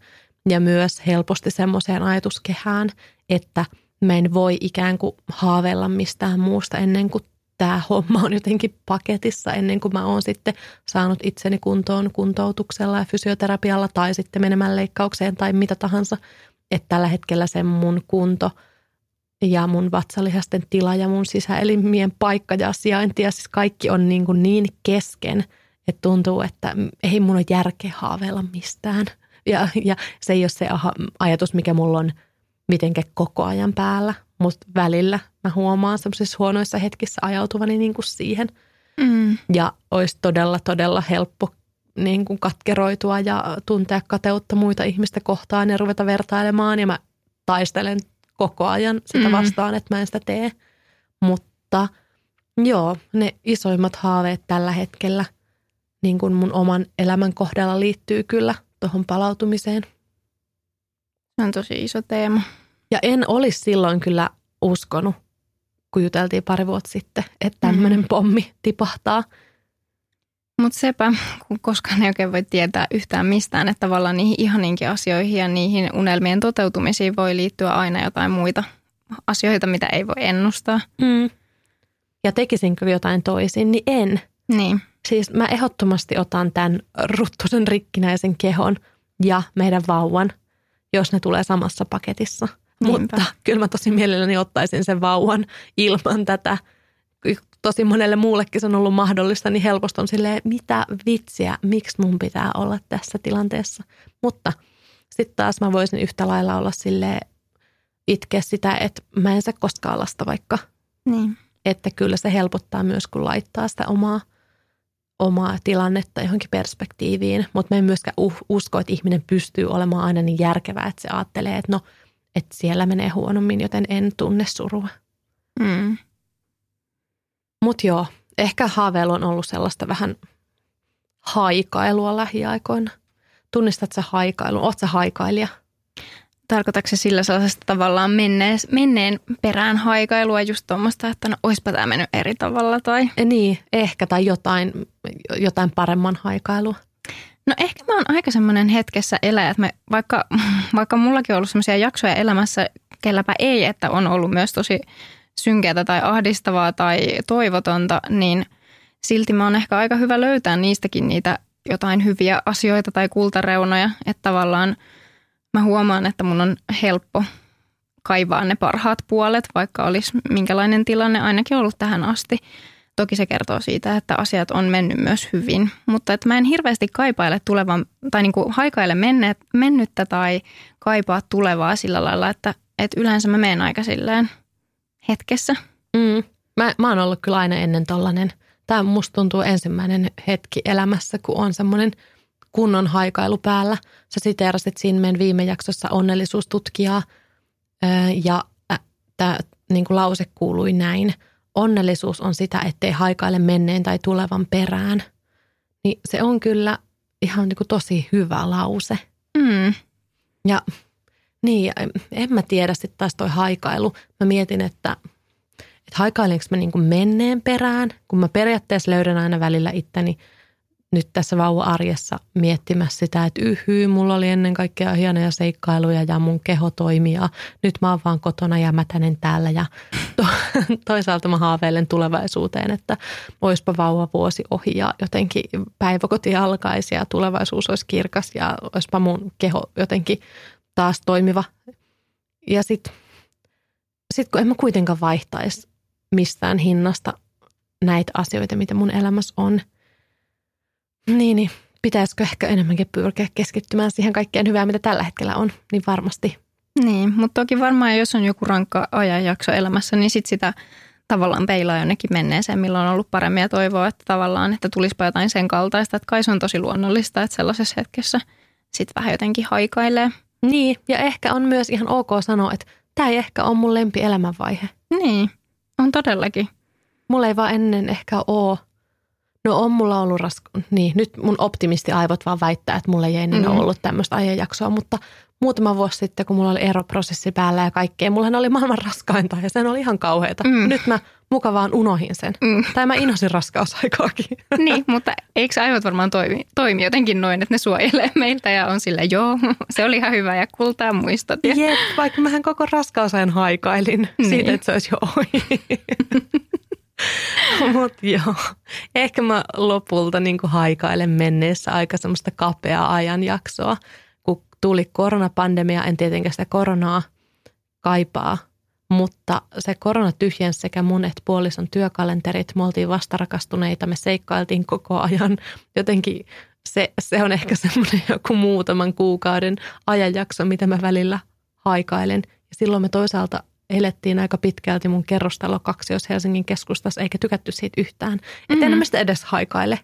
S2: ja myös helposti semmoiseen ajatuskehään, että mä en voi ikään kuin haaveilla mistään muusta ennen kuin tämä homma on jotenkin paketissa ennen kuin mä oon sitten saanut itseni kuntoon kuntoutuksella ja fysioterapialla tai sitten menemään leikkaukseen tai mitä tahansa. Että tällä hetkellä se mun kunto ja mun vatsalihasten tila ja mun sisäelimien paikka ja sijainti ja siis kaikki on niin, kuin niin kesken, että tuntuu, että ei mun ole järkeä haaveilla mistään. Ja, ja se ei ole se ajatus, mikä mulla on mitenkä koko ajan päällä, mutta välillä mä huomaan semmoisissa huonoissa hetkissä ajautuvani niin kuin siihen. Mm. Ja olisi todella, todella helppo niin kuin katkeroitua ja tuntea kateutta muita ihmistä kohtaan ja ruveta vertailemaan. Ja mä taistelen koko ajan sitä mm. vastaan, että mä en sitä tee. Mutta joo, ne isoimmat haaveet tällä hetkellä niin kuin mun oman elämän kohdalla liittyy kyllä tuohon palautumiseen.
S3: Se on tosi iso teema.
S2: Ja en olisi silloin kyllä uskonut, kun juteltiin pari vuotta sitten, että tämmöinen mm. pommi tipahtaa.
S3: Mutta sepä, kun koskaan ei oikein voi tietää yhtään mistään, että tavallaan niihin ihaninkin asioihin ja niihin unelmien toteutumisiin voi liittyä aina jotain muita asioita, mitä ei voi ennustaa. Mm.
S2: Ja tekisinkö jotain toisin, niin en.
S3: Niin.
S2: Siis mä ehdottomasti otan tämän ruttusen rikkinäisen kehon ja meidän vauvan, jos ne tulee samassa paketissa – Niinpä. Mutta kyllä mä tosi mielelläni ottaisin sen vauvan ilman tätä. Tosi monelle muullekin se on ollut mahdollista, niin helposti on silleen, mitä vitsiä, miksi mun pitää olla tässä tilanteessa. Mutta sitten taas mä voisin yhtä lailla olla sille itkeä sitä, että mä en saa koskaan lasta vaikka.
S3: Niin.
S2: Että kyllä se helpottaa myös, kun laittaa sitä omaa, omaa tilannetta johonkin perspektiiviin. Mutta mä en myöskään usko, että ihminen pystyy olemaan aina niin järkevää, että se ajattelee, että no – että siellä menee huonommin, joten en tunne surua.
S3: Mm.
S2: Mutta joo, ehkä haaveilu on ollut sellaista vähän haikailua lähiaikoina. Tunnistat sä haikailun? Oot sä haikailija?
S3: Tarkoitatko se sillä sellaisesta tavallaan menneen, menneen perään haikailua just tuommoista, että no oispa tämä mennyt eri tavalla tai?
S2: Niin, ehkä tai jotain, jotain paremman haikailua.
S3: No ehkä mä oon aika semmoinen hetkessä eläjä, että me, vaikka, vaikka mullakin on ollut semmoisia jaksoja elämässä, kelläpä ei, että on ollut myös tosi synkeätä tai ahdistavaa tai toivotonta, niin silti mä oon ehkä aika hyvä löytää niistäkin niitä jotain hyviä asioita tai kultareunoja, että tavallaan mä huomaan, että mun on helppo kaivaa ne parhaat puolet, vaikka olisi minkälainen tilanne ainakin ollut tähän asti. Toki se kertoo siitä, että asiat on mennyt myös hyvin, mutta että mä en hirveästi kaipaile tulevan, tai niin kuin haikaile menneet, mennyttä tai kaipaa tulevaa sillä lailla, että, että yleensä mä menen aika silleen hetkessä.
S2: Mm. Mä, mä oon ollut kyllä aina ennen tollanen. Tämä musta tuntuu ensimmäinen hetki elämässä, kun on semmoinen kunnon haikailu päällä. Sä siteerasit siinä meidän viime jaksossa onnellisuustutkijaa ja tämä niin lause kuului näin – onnellisuus on sitä, ettei haikaile menneen tai tulevan perään, niin se on kyllä ihan niin kuin tosi hyvä lause.
S3: Mm.
S2: Ja niin, en mä tiedä sitten taas toi haikailu. Mä mietin, että, että haikailenko mä niin kuin menneen perään, kun mä periaatteessa löydän aina välillä itteni nyt tässä vauva-arjessa miettimässä sitä, että yhyy, mulla oli ennen kaikkea hienoja seikkailuja ja mun keho toimii ja nyt mä oon vaan kotona ja mätänen täällä ja to, (laughs) toisaalta mä haaveilen tulevaisuuteen, että oispa vauva vuosi ohi ja jotenkin päiväkoti alkaisi ja tulevaisuus olisi kirkas ja oispa mun keho jotenkin taas toimiva. Ja sitten sit kun en mä kuitenkaan vaihtaisi mistään hinnasta näitä asioita, mitä mun elämässä on – niin, niin pitäisikö ehkä enemmänkin pyrkiä keskittymään siihen kaikkeen hyvään, mitä tällä hetkellä on, niin varmasti.
S3: Niin, mutta toki varmaan jos on joku rankka ajanjakso elämässä, niin sit sitä tavallaan peilaa jonnekin menneeseen, milloin on ollut paremmin ja toivoa, että tavallaan, että tulispa jotain sen kaltaista, että kai se on tosi luonnollista, että sellaisessa hetkessä sitten vähän jotenkin haikailee.
S2: Niin, ja ehkä on myös ihan ok sanoa, että tämä ei ehkä ole mun lempi elämänvaihe.
S3: Niin, on todellakin.
S2: Mulla ei vaan ennen ehkä ole No on mulla ollut raska... Niin, nyt mun optimistiaivot vaan väittää, että mulla ei ennen mm. ollut tämmöistä ajanjaksoa, mutta muutama vuosi sitten, kun mulla oli eroprosessi päällä ja kaikkea, mulla oli maailman raskainta ja sen oli ihan kauheata. Mm. Nyt mä mukavaan unohin sen. Mm. Tai mä inhosin raskausaikaakin. (laughs)
S3: Niin, mutta eikö aivot varmaan toimi, toimi jotenkin noin, että ne suojelee meiltä ja on sille joo, (laughs) se oli ihan hyvä ja kultaa muistot. Ja...
S2: Jep, vaikka mähän koko raskausajan haikailin niin. siitä, että se olisi jo ohi. (laughs) Mutta joo, ehkä mä lopulta niin haikailen menneessä aika semmoista kapeaa ajanjaksoa. Tuli koronapandemia, en tietenkään sitä koronaa kaipaa, mutta se korona tyhjensi sekä mun että puolison työkalenterit. Me oltiin vastarakastuneita, me seikkailtiin koko ajan. Jotenkin se, se on ehkä semmoinen joku muutaman kuukauden ajanjakso, mitä mä välillä haikailen. Ja silloin me toisaalta elettiin aika pitkälti mun kerrostalo kaksi, jos Helsingin keskustassa, eikä tykätty siitä yhtään. Että mm. en mä sitä edes haikaile.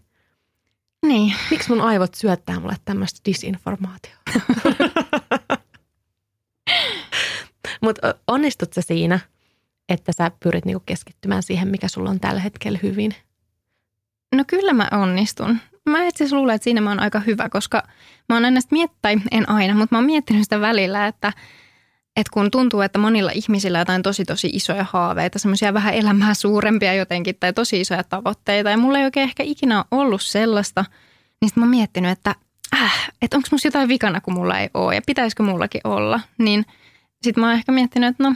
S3: Niin.
S2: Miksi mun aivot syöttää mulle tämmöistä disinformaatiota? (laughs) Mutta onnistut sä siinä, että sä pyrit niinku keskittymään siihen, mikä sulla on tällä hetkellä hyvin?
S3: No kyllä mä onnistun. Mä itse asiassa luulen, että siinä mä oon aika hyvä, koska mä oon aina miettinyt, en aina, mutta mä oon miettinyt sitä välillä, että – että kun tuntuu, että monilla ihmisillä on jotain tosi tosi isoja haaveita, semmoisia vähän elämää suurempia jotenkin tai tosi isoja tavoitteita ja mulla ei oikein ehkä ikinä ollut sellaista, niin sitten mä oon miettinyt, että äh, että onko musta jotain vikana, kun mulla ei ole ja pitäisikö mullakin olla, niin sitten mä oon ehkä miettinyt, että no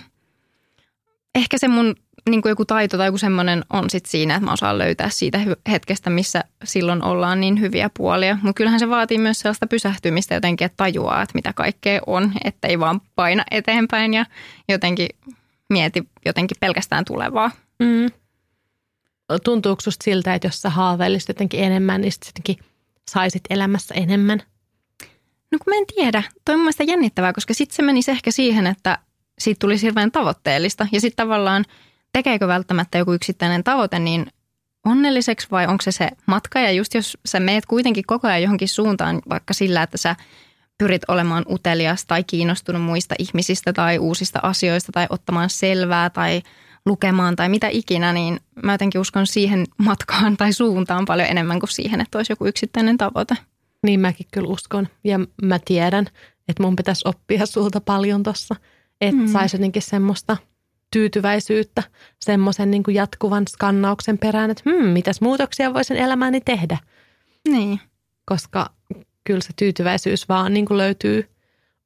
S3: ehkä se mun niin kuin joku taito tai joku semmoinen on sit siinä, että mä osaan löytää siitä hetkestä, missä silloin ollaan niin hyviä puolia. Mutta kyllähän se vaatii myös sellaista pysähtymistä jotenkin, että tajuaa, että mitä kaikkea on, että ei vaan paina eteenpäin ja jotenkin mieti jotenkin pelkästään tulevaa. Mm.
S2: Tuntuuko susta siltä, että jos sä haaveilisit jotenkin enemmän, niin sitten saisit elämässä enemmän?
S3: No kun mä en tiedä. Toi on mielestäni jännittävää, koska sitten se menisi ehkä siihen, että siitä tulisi hirveän tavoitteellista. Ja sitten tavallaan – tekeekö välttämättä joku yksittäinen tavoite niin onnelliseksi vai onko se se matka? Ja just jos sä meet kuitenkin koko ajan johonkin suuntaan, vaikka sillä, että sä pyrit olemaan utelias tai kiinnostunut muista ihmisistä tai uusista asioista tai ottamaan selvää tai lukemaan tai mitä ikinä, niin mä jotenkin uskon siihen matkaan tai suuntaan paljon enemmän kuin siihen, että olisi joku yksittäinen tavoite.
S2: Niin mäkin kyllä uskon ja mä tiedän, että mun pitäisi oppia sulta paljon tossa, että mm. saisi jotenkin semmoista – tyytyväisyyttä semmoisen niin kuin jatkuvan skannauksen perään, että hmm, mitäs muutoksia voisin elämääni tehdä.
S3: Niin.
S2: Koska kyllä se tyytyväisyys vaan niin kuin löytyy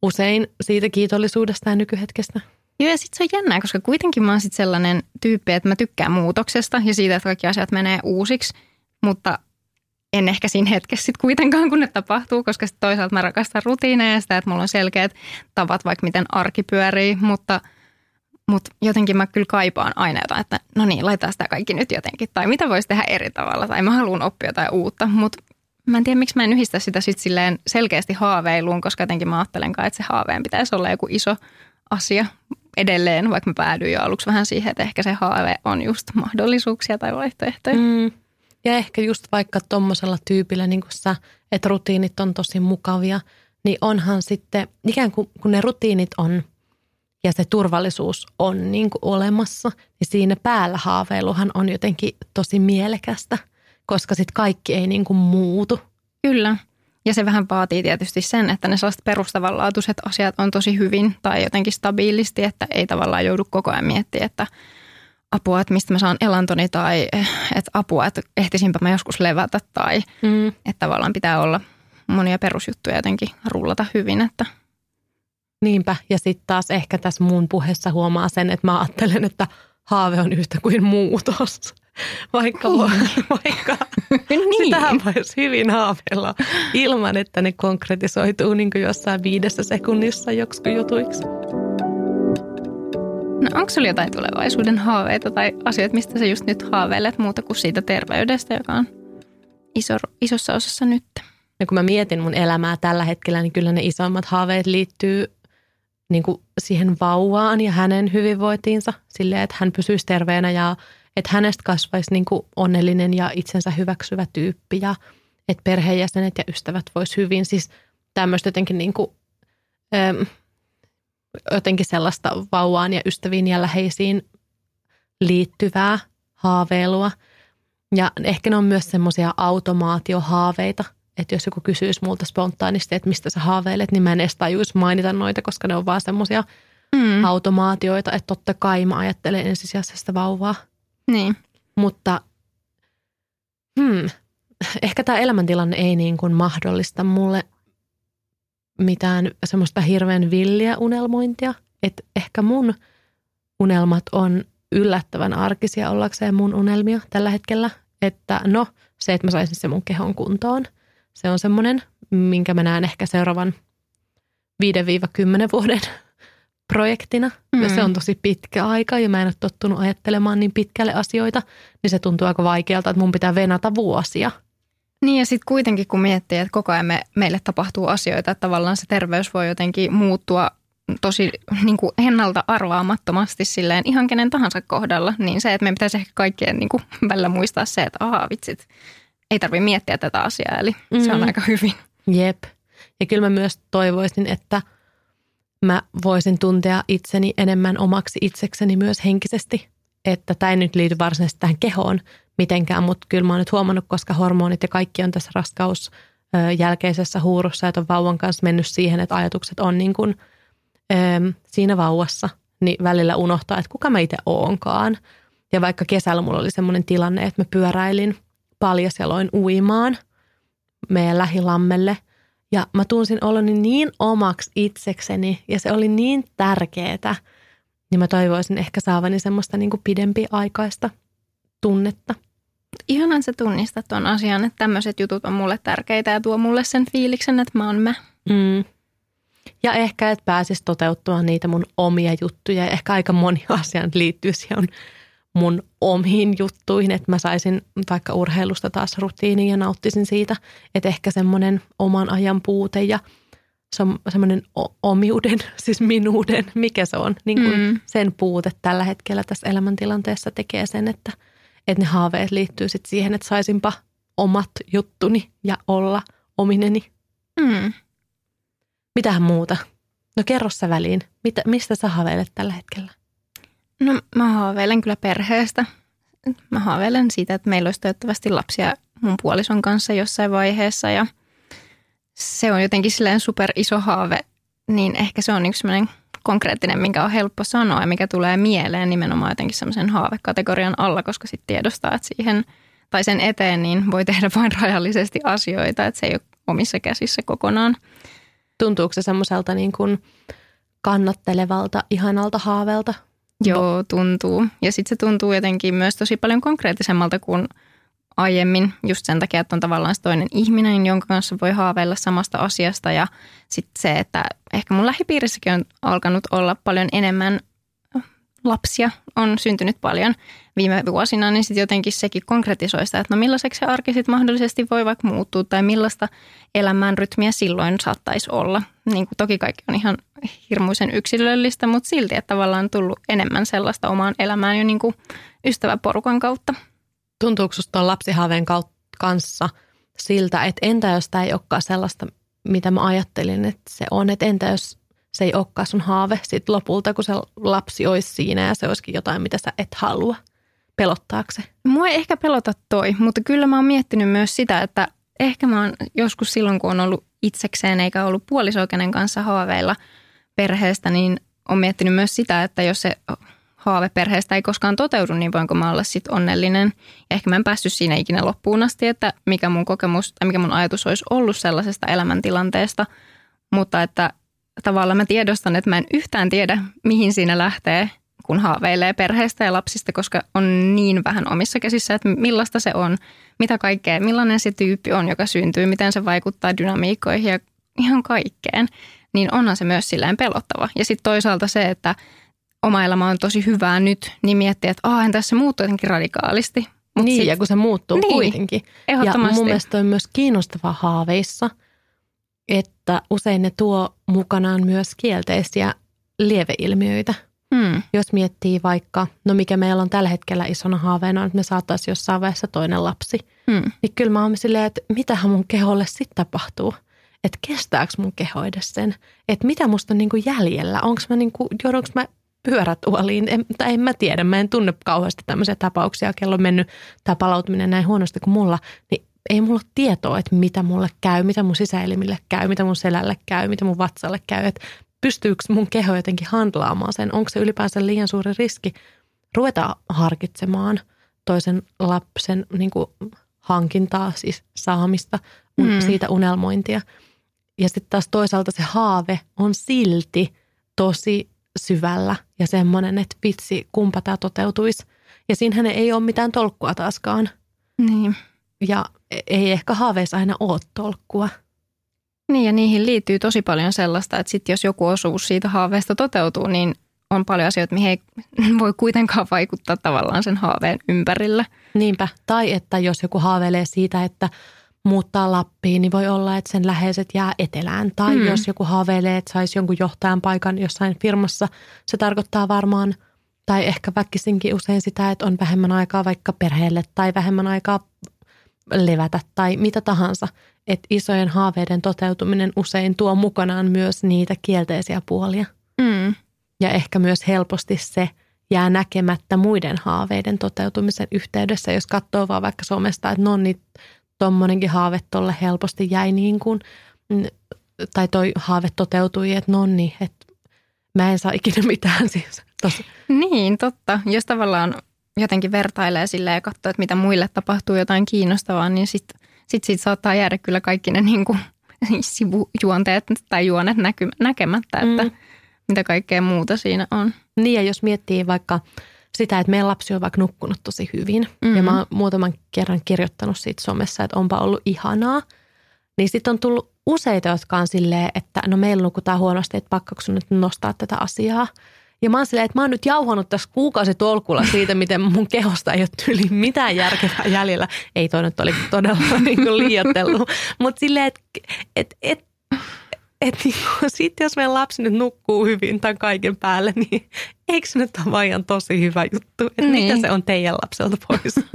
S2: usein siitä kiitollisuudesta ja nykyhetkestä.
S3: Joo, ja sitten se on jännää, koska kuitenkin mä oon sit sellainen tyyppi, että mä tykkään muutoksesta ja siitä, että kaikki asiat menee uusiksi, mutta en ehkä siinä hetkessä sit kuitenkaan, kun ne tapahtuu, koska sit toisaalta mä rakastan rutiineja ja sitä, että mulla on selkeät tavat, vaikka miten arki pyörii, mutta – mutta jotenkin mä kyllä kaipaan aina jotain, että no niin, laitetaan sitä kaikki nyt jotenkin. Tai mitä voisi tehdä eri tavalla. Tai mä haluan oppia jotain uutta. Mutta mä en tiedä, miksi mä en yhdistä sitä sitten silleen selkeästi haaveiluun, koska jotenkin mä ajattelen että se haaveen pitäisi olla joku iso asia edelleen, vaikka mä päädyin jo aluksi vähän siihen, että ehkä se haave on just mahdollisuuksia tai vaihtoehtoja. Mm.
S2: Ja ehkä just vaikka tuommoisella tyypillä, niin kuin sä, että rutiinit on tosi mukavia, niin onhan sitten, ikään kuin kun ne rutiinit on – ja se turvallisuus on niin kuin olemassa, niin siinä päällä haaveiluhan on jotenkin tosi mielekästä, koska sitten kaikki ei niin kuin muutu.
S3: Kyllä. Ja se vähän vaatii tietysti sen, että ne sellaiset perustavanlaatuiset asiat on tosi hyvin tai jotenkin stabiilisti, että ei tavallaan joudu koko ajan miettimään, että apua, että mistä mä saan elantoni tai että apua, että ehtisinpä mä joskus levätä tai mm. että tavallaan pitää olla monia perusjuttuja jotenkin rullata hyvin, että –
S2: Niinpä, ja sitten taas ehkä tässä mun puheessa huomaa sen, että mä ajattelen, että haave on yhtä kuin muutos. (laughs) Vaikka, niin. vaikka niin. sitähän voisi hyvin haaveilla ilman, että ne konkretisoituu niin kuin jossain viidessä sekunnissa joksikin jutuiksi.
S3: No onko sulla jotain tulevaisuuden haaveita tai asioita, mistä sä just nyt haaveilet muuta kuin siitä terveydestä, joka on iso, isossa osassa nyt?
S2: Ja kun mä mietin mun elämää tällä hetkellä, niin kyllä ne isommat haaveet liittyy niin kuin siihen vauvaan ja hänen hyvinvointiinsa silleen, että hän pysyisi terveenä ja että hänestä kasvaisi niin kuin onnellinen ja itsensä hyväksyvä tyyppi ja että perheenjäsenet ja ystävät vois hyvin. Siis tämmöistä jotenkin, niin kuin, äm, jotenkin sellaista vauvaan ja ystäviin ja läheisiin liittyvää haaveilua. Ja ehkä ne on myös semmoisia automaatiohaaveita, että jos joku kysyisi multa spontaanisti, että mistä sä haaveilet, niin mä en edes tajuisi mainita noita, koska ne on vaan semmoisia mm. automaatioita, että totta kai mä ajattelen ensisijaisesti sitä vauvaa.
S3: Niin.
S2: Mutta hmm, ehkä tämä elämäntilanne ei niin kuin mahdollista mulle mitään semmoista hirveän villiä unelmointia. Että ehkä mun unelmat on yllättävän arkisia ollakseen mun unelmia tällä hetkellä. Että no, se, että mä saisin se mun kehon kuntoon – se on semmoinen, minkä mä näen ehkä seuraavan 5-10 vuoden (laughs) projektina. Mm. Ja se on tosi pitkä aika ja mä en ole tottunut ajattelemaan niin pitkälle asioita, niin se tuntuu aika vaikealta, että mun pitää venata vuosia.
S3: Niin ja sitten kuitenkin kun miettii, että koko ajan me, meille tapahtuu asioita, että tavallaan se terveys voi jotenkin muuttua tosi niin kuin ennalta arvaamattomasti silleen ihan kenen tahansa kohdalla, niin se, että me pitäisi ehkä kaikkien niin kuin välillä muistaa se, että ahaa vitsit, ei tarvitse miettiä tätä asiaa, eli mm. se on mm. aika hyvin.
S2: Jep. Ja kyllä mä myös toivoisin, että mä voisin tuntea itseni enemmän omaksi itsekseni myös henkisesti. Että tämä ei nyt liity varsinaisesti tähän kehoon mitenkään, mutta kyllä mä oon nyt huomannut, koska hormonit ja kaikki on tässä raskaus jälkeisessä huurussa, että on vauvan kanssa mennyt siihen, että ajatukset on niin kuin, siinä vauvassa, niin välillä unohtaa, että kuka mä itse oonkaan. Ja vaikka kesällä mulla oli semmoinen tilanne, että mä pyöräilin paljasjaloin uimaan meidän lähilammelle. Ja mä tunsin oloni niin omaksi itsekseni ja se oli niin tärkeää, niin mä toivoisin ehkä saavani semmoista niin pidempiaikaista tunnetta.
S3: Ihanan sä tunnistat tuon asian, että tämmöiset jutut on mulle tärkeitä ja tuo mulle sen fiiliksen, että mä oon mä.
S2: Mm. Ja ehkä, että pääsisi toteuttua niitä mun omia juttuja. Ja ehkä aika moni (laughs) asia liittyy siihen mun omiin juttuihin, että mä saisin vaikka urheilusta taas rutiinin ja nauttisin siitä, että ehkä semmoinen oman ajan puute ja semmoinen omiuden, (laughs) siis minuuden, mikä se on, niin kuin mm. sen puute tällä hetkellä tässä elämäntilanteessa tekee sen, että, että ne haaveet liittyy sitten siihen, että saisinpa omat juttuni ja olla omineni. Mm. Mitähän muuta? No kerro sä väliin. Mitä, mistä sä haaveilet tällä hetkellä?
S3: No mä haaveilen kyllä perheestä. Mä haaveilen siitä, että meillä olisi toivottavasti lapsia mun puolison kanssa jossain vaiheessa ja se on jotenkin silleen super iso haave, niin ehkä se on yksi sellainen konkreettinen, minkä on helppo sanoa ja mikä tulee mieleen nimenomaan jotenkin semmoisen haavekategorian alla, koska sitten tiedostaa, että siihen tai sen eteen niin voi tehdä vain rajallisesti asioita, että se ei ole omissa käsissä kokonaan.
S2: Tuntuuko se semmoiselta niin kuin kannattelevalta, ihanalta haavelta
S3: Joo, tuntuu. Ja sitten se tuntuu jotenkin myös tosi paljon konkreettisemmalta kuin aiemmin, just sen takia, että on tavallaan se toinen ihminen, jonka kanssa voi haaveilla samasta asiasta. Ja sitten se, että ehkä mun lähipiirissäkin on alkanut olla paljon enemmän lapsia, on syntynyt paljon viime vuosina, niin sitten jotenkin sekin konkretisoi sitä, että no millaiseksi se arki sitten mahdollisesti voi vaikka muuttua tai millaista elämän rytmiä silloin saattaisi olla. Niin kuin toki kaikki on ihan hirmuisen yksilöllistä, mutta silti, että tavallaan on tullut enemmän sellaista omaan elämään jo niin kuin ystäväporukan kautta.
S2: Tuntuuko sinusta lapsihaaveen kanssa siltä, että entä jos tämä ei olekaan sellaista, mitä mä ajattelin, että se on, että entä jos se ei olekaan sun haave sit lopulta, kun se lapsi olisi siinä ja se olisikin jotain, mitä sä et halua. Pelottaako se?
S3: Mua ei ehkä pelota toi, mutta kyllä mä oon miettinyt myös sitä, että ehkä mä oon joskus silloin, kun on ollut itsekseen eikä ollut puolisoikenen kanssa haaveilla perheestä, niin on miettinyt myös sitä, että jos se haaveperheestä ei koskaan toteudu, niin voinko mä olla sitten onnellinen. Ja ehkä mä en päässyt siinä ikinä loppuun asti, että mikä mun kokemus tai mikä mun ajatus olisi ollut sellaisesta elämäntilanteesta. Mutta että tavallaan mä tiedostan, että mä en yhtään tiedä, mihin siinä lähtee, kun haaveilee perheestä ja lapsista, koska on niin vähän omissa käsissä, että millaista se on, mitä kaikkea, millainen se tyyppi on, joka syntyy, miten se vaikuttaa dynamiikkoihin ja ihan kaikkeen. Niin onhan se myös silleen pelottava. Ja sitten toisaalta se, että oma elämä on tosi hyvää nyt, niin miettii, että oh, entäs se muuttuu jotenkin radikaalisti.
S2: Mut niin, sit, ja kun se muuttuu niin, kuitenkin. Ja mun mielestä on myös kiinnostava haaveissa, että usein ne tuo mukanaan myös kielteisiä lieveilmiöitä. Hmm. Jos miettii vaikka, no mikä meillä on tällä hetkellä isona haaveena, että me saataisiin jossain vaiheessa toinen lapsi, hmm. niin kyllä mä oon silleen, että mitähän mun keholle sitten tapahtuu. Että kestääkö mun keho edes sen? Että mitä musta on niinku jäljellä? Onko mä niinku, joudunko mä pyörätuoliin. En, tai en mä tiedä, mä en tunne kauheasti tämmöisiä tapauksia, kello on mennyt tämä palautuminen näin huonosti kuin mulla, niin ei mulla ole tietoa, että mitä mulle käy, mitä mun sisäelimille käy, mitä mun selälle käy, mitä mun vatsalle käy, että pystyykö mun keho jotenkin handlaamaan sen, onko se ylipäänsä liian suuri riski ruveta harkitsemaan toisen lapsen niin kuin hankintaa, siis saamista, mm. siitä unelmointia. Ja sitten taas toisaalta se haave on silti tosi syvällä ja semmoinen, että vitsi, kumpa tämä toteutuisi. Ja siinähän ei ole mitään tolkkua taaskaan.
S3: Niin.
S2: Ja ei ehkä haaveissa aina ole tolkkua.
S3: Niin ja niihin liittyy tosi paljon sellaista, että sitten jos joku osuus siitä haaveesta toteutuu, niin on paljon asioita, mihin ei (laughs) voi kuitenkaan vaikuttaa tavallaan sen haaveen ympärillä.
S2: Niinpä. Tai että jos joku haaveilee siitä, että muuttaa Lappiin, niin voi olla, että sen läheiset jää etelään. Tai mm. jos joku haaveilee, että saisi jonkun johtajan paikan jossain firmassa, se tarkoittaa varmaan, tai ehkä väkisinkin usein sitä, että on vähemmän aikaa vaikka perheelle tai vähemmän aikaa levätä tai mitä tahansa. Että isojen haaveiden toteutuminen usein tuo mukanaan myös niitä kielteisiä puolia.
S3: Mm.
S2: Ja ehkä myös helposti se jää näkemättä muiden haaveiden toteutumisen yhteydessä, jos katsoo vaan vaikka somesta, että no niin, tommonenkin haave tolle helposti jäi niin kuin, mm, tai toi haave toteutui, että no niin, että mä en saa ikinä mitään siis. Tosi.
S3: Niin, totta. Jos tavallaan jotenkin vertailee sille ja katsoo, että mitä muille tapahtuu jotain kiinnostavaa, niin sitten sit siitä saattaa jäädä kyllä kaikki ne niin kuin (laughs) sivujuonteet tai juonet näky, näkemättä, että mm. mitä kaikkea muuta siinä on.
S2: Niin ja jos miettii vaikka sitä, että meidän lapsi on vaikka nukkunut tosi hyvin. Mm-hmm. Ja mä oon muutaman kerran kirjoittanut siitä somessa, että onpa ollut ihanaa. Niin sitten on tullut useita, jotka on silleen, että no meillä nukutaan huonosti, että pakko nyt nostaa tätä asiaa. Ja mä oon silleen, että mä oon nyt jauhanut tässä kuukausi tolkulla siitä, (laughs) miten mun kehosta ei ole tyyli mitään järkevää jäljellä. Ei toi nyt oli todella (laughs) niin liioitellut. Mutta silleen, että et, et, että niinku, sitten jos meidän lapsi nyt nukkuu hyvin tämän kaiken päälle, niin eikö se nyt ole vain tosi hyvä juttu? Että niin. mitä se on teidän lapselta pois? (laughs)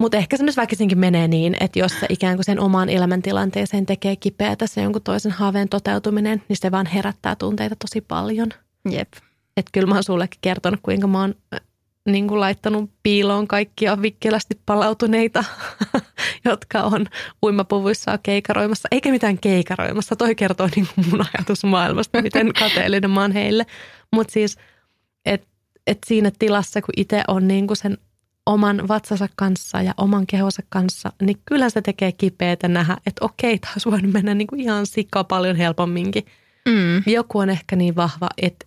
S2: Mutta ehkä se nyt väkisinkin menee niin, että jos se ikään kuin sen omaan elämäntilanteeseen tekee kipeätä se jonkun toisen haaveen toteutuminen, niin se vaan herättää tunteita tosi paljon.
S3: Jep.
S2: Että kyllä mä oon sullekin kertonut, kuinka mä oon niin kuin laittanut piiloon kaikkia vikkelästi palautuneita, (laughs) jotka on uimapuvuissaan keikaroimassa. Eikä mitään keikaroimassa, toi kertoo niin kuin mun ajatus maailmasta, miten (laughs) kateellinen mä oon heille. Mutta siis, että et siinä tilassa, kun itse on niin kuin sen oman vatsansa kanssa ja oman kehonsa kanssa, niin kyllä se tekee kipeätä nähdä, että okei, taas voinut mennä niin kuin ihan sikkaa paljon helpomminkin.
S3: Mm.
S2: Joku on ehkä niin vahva, että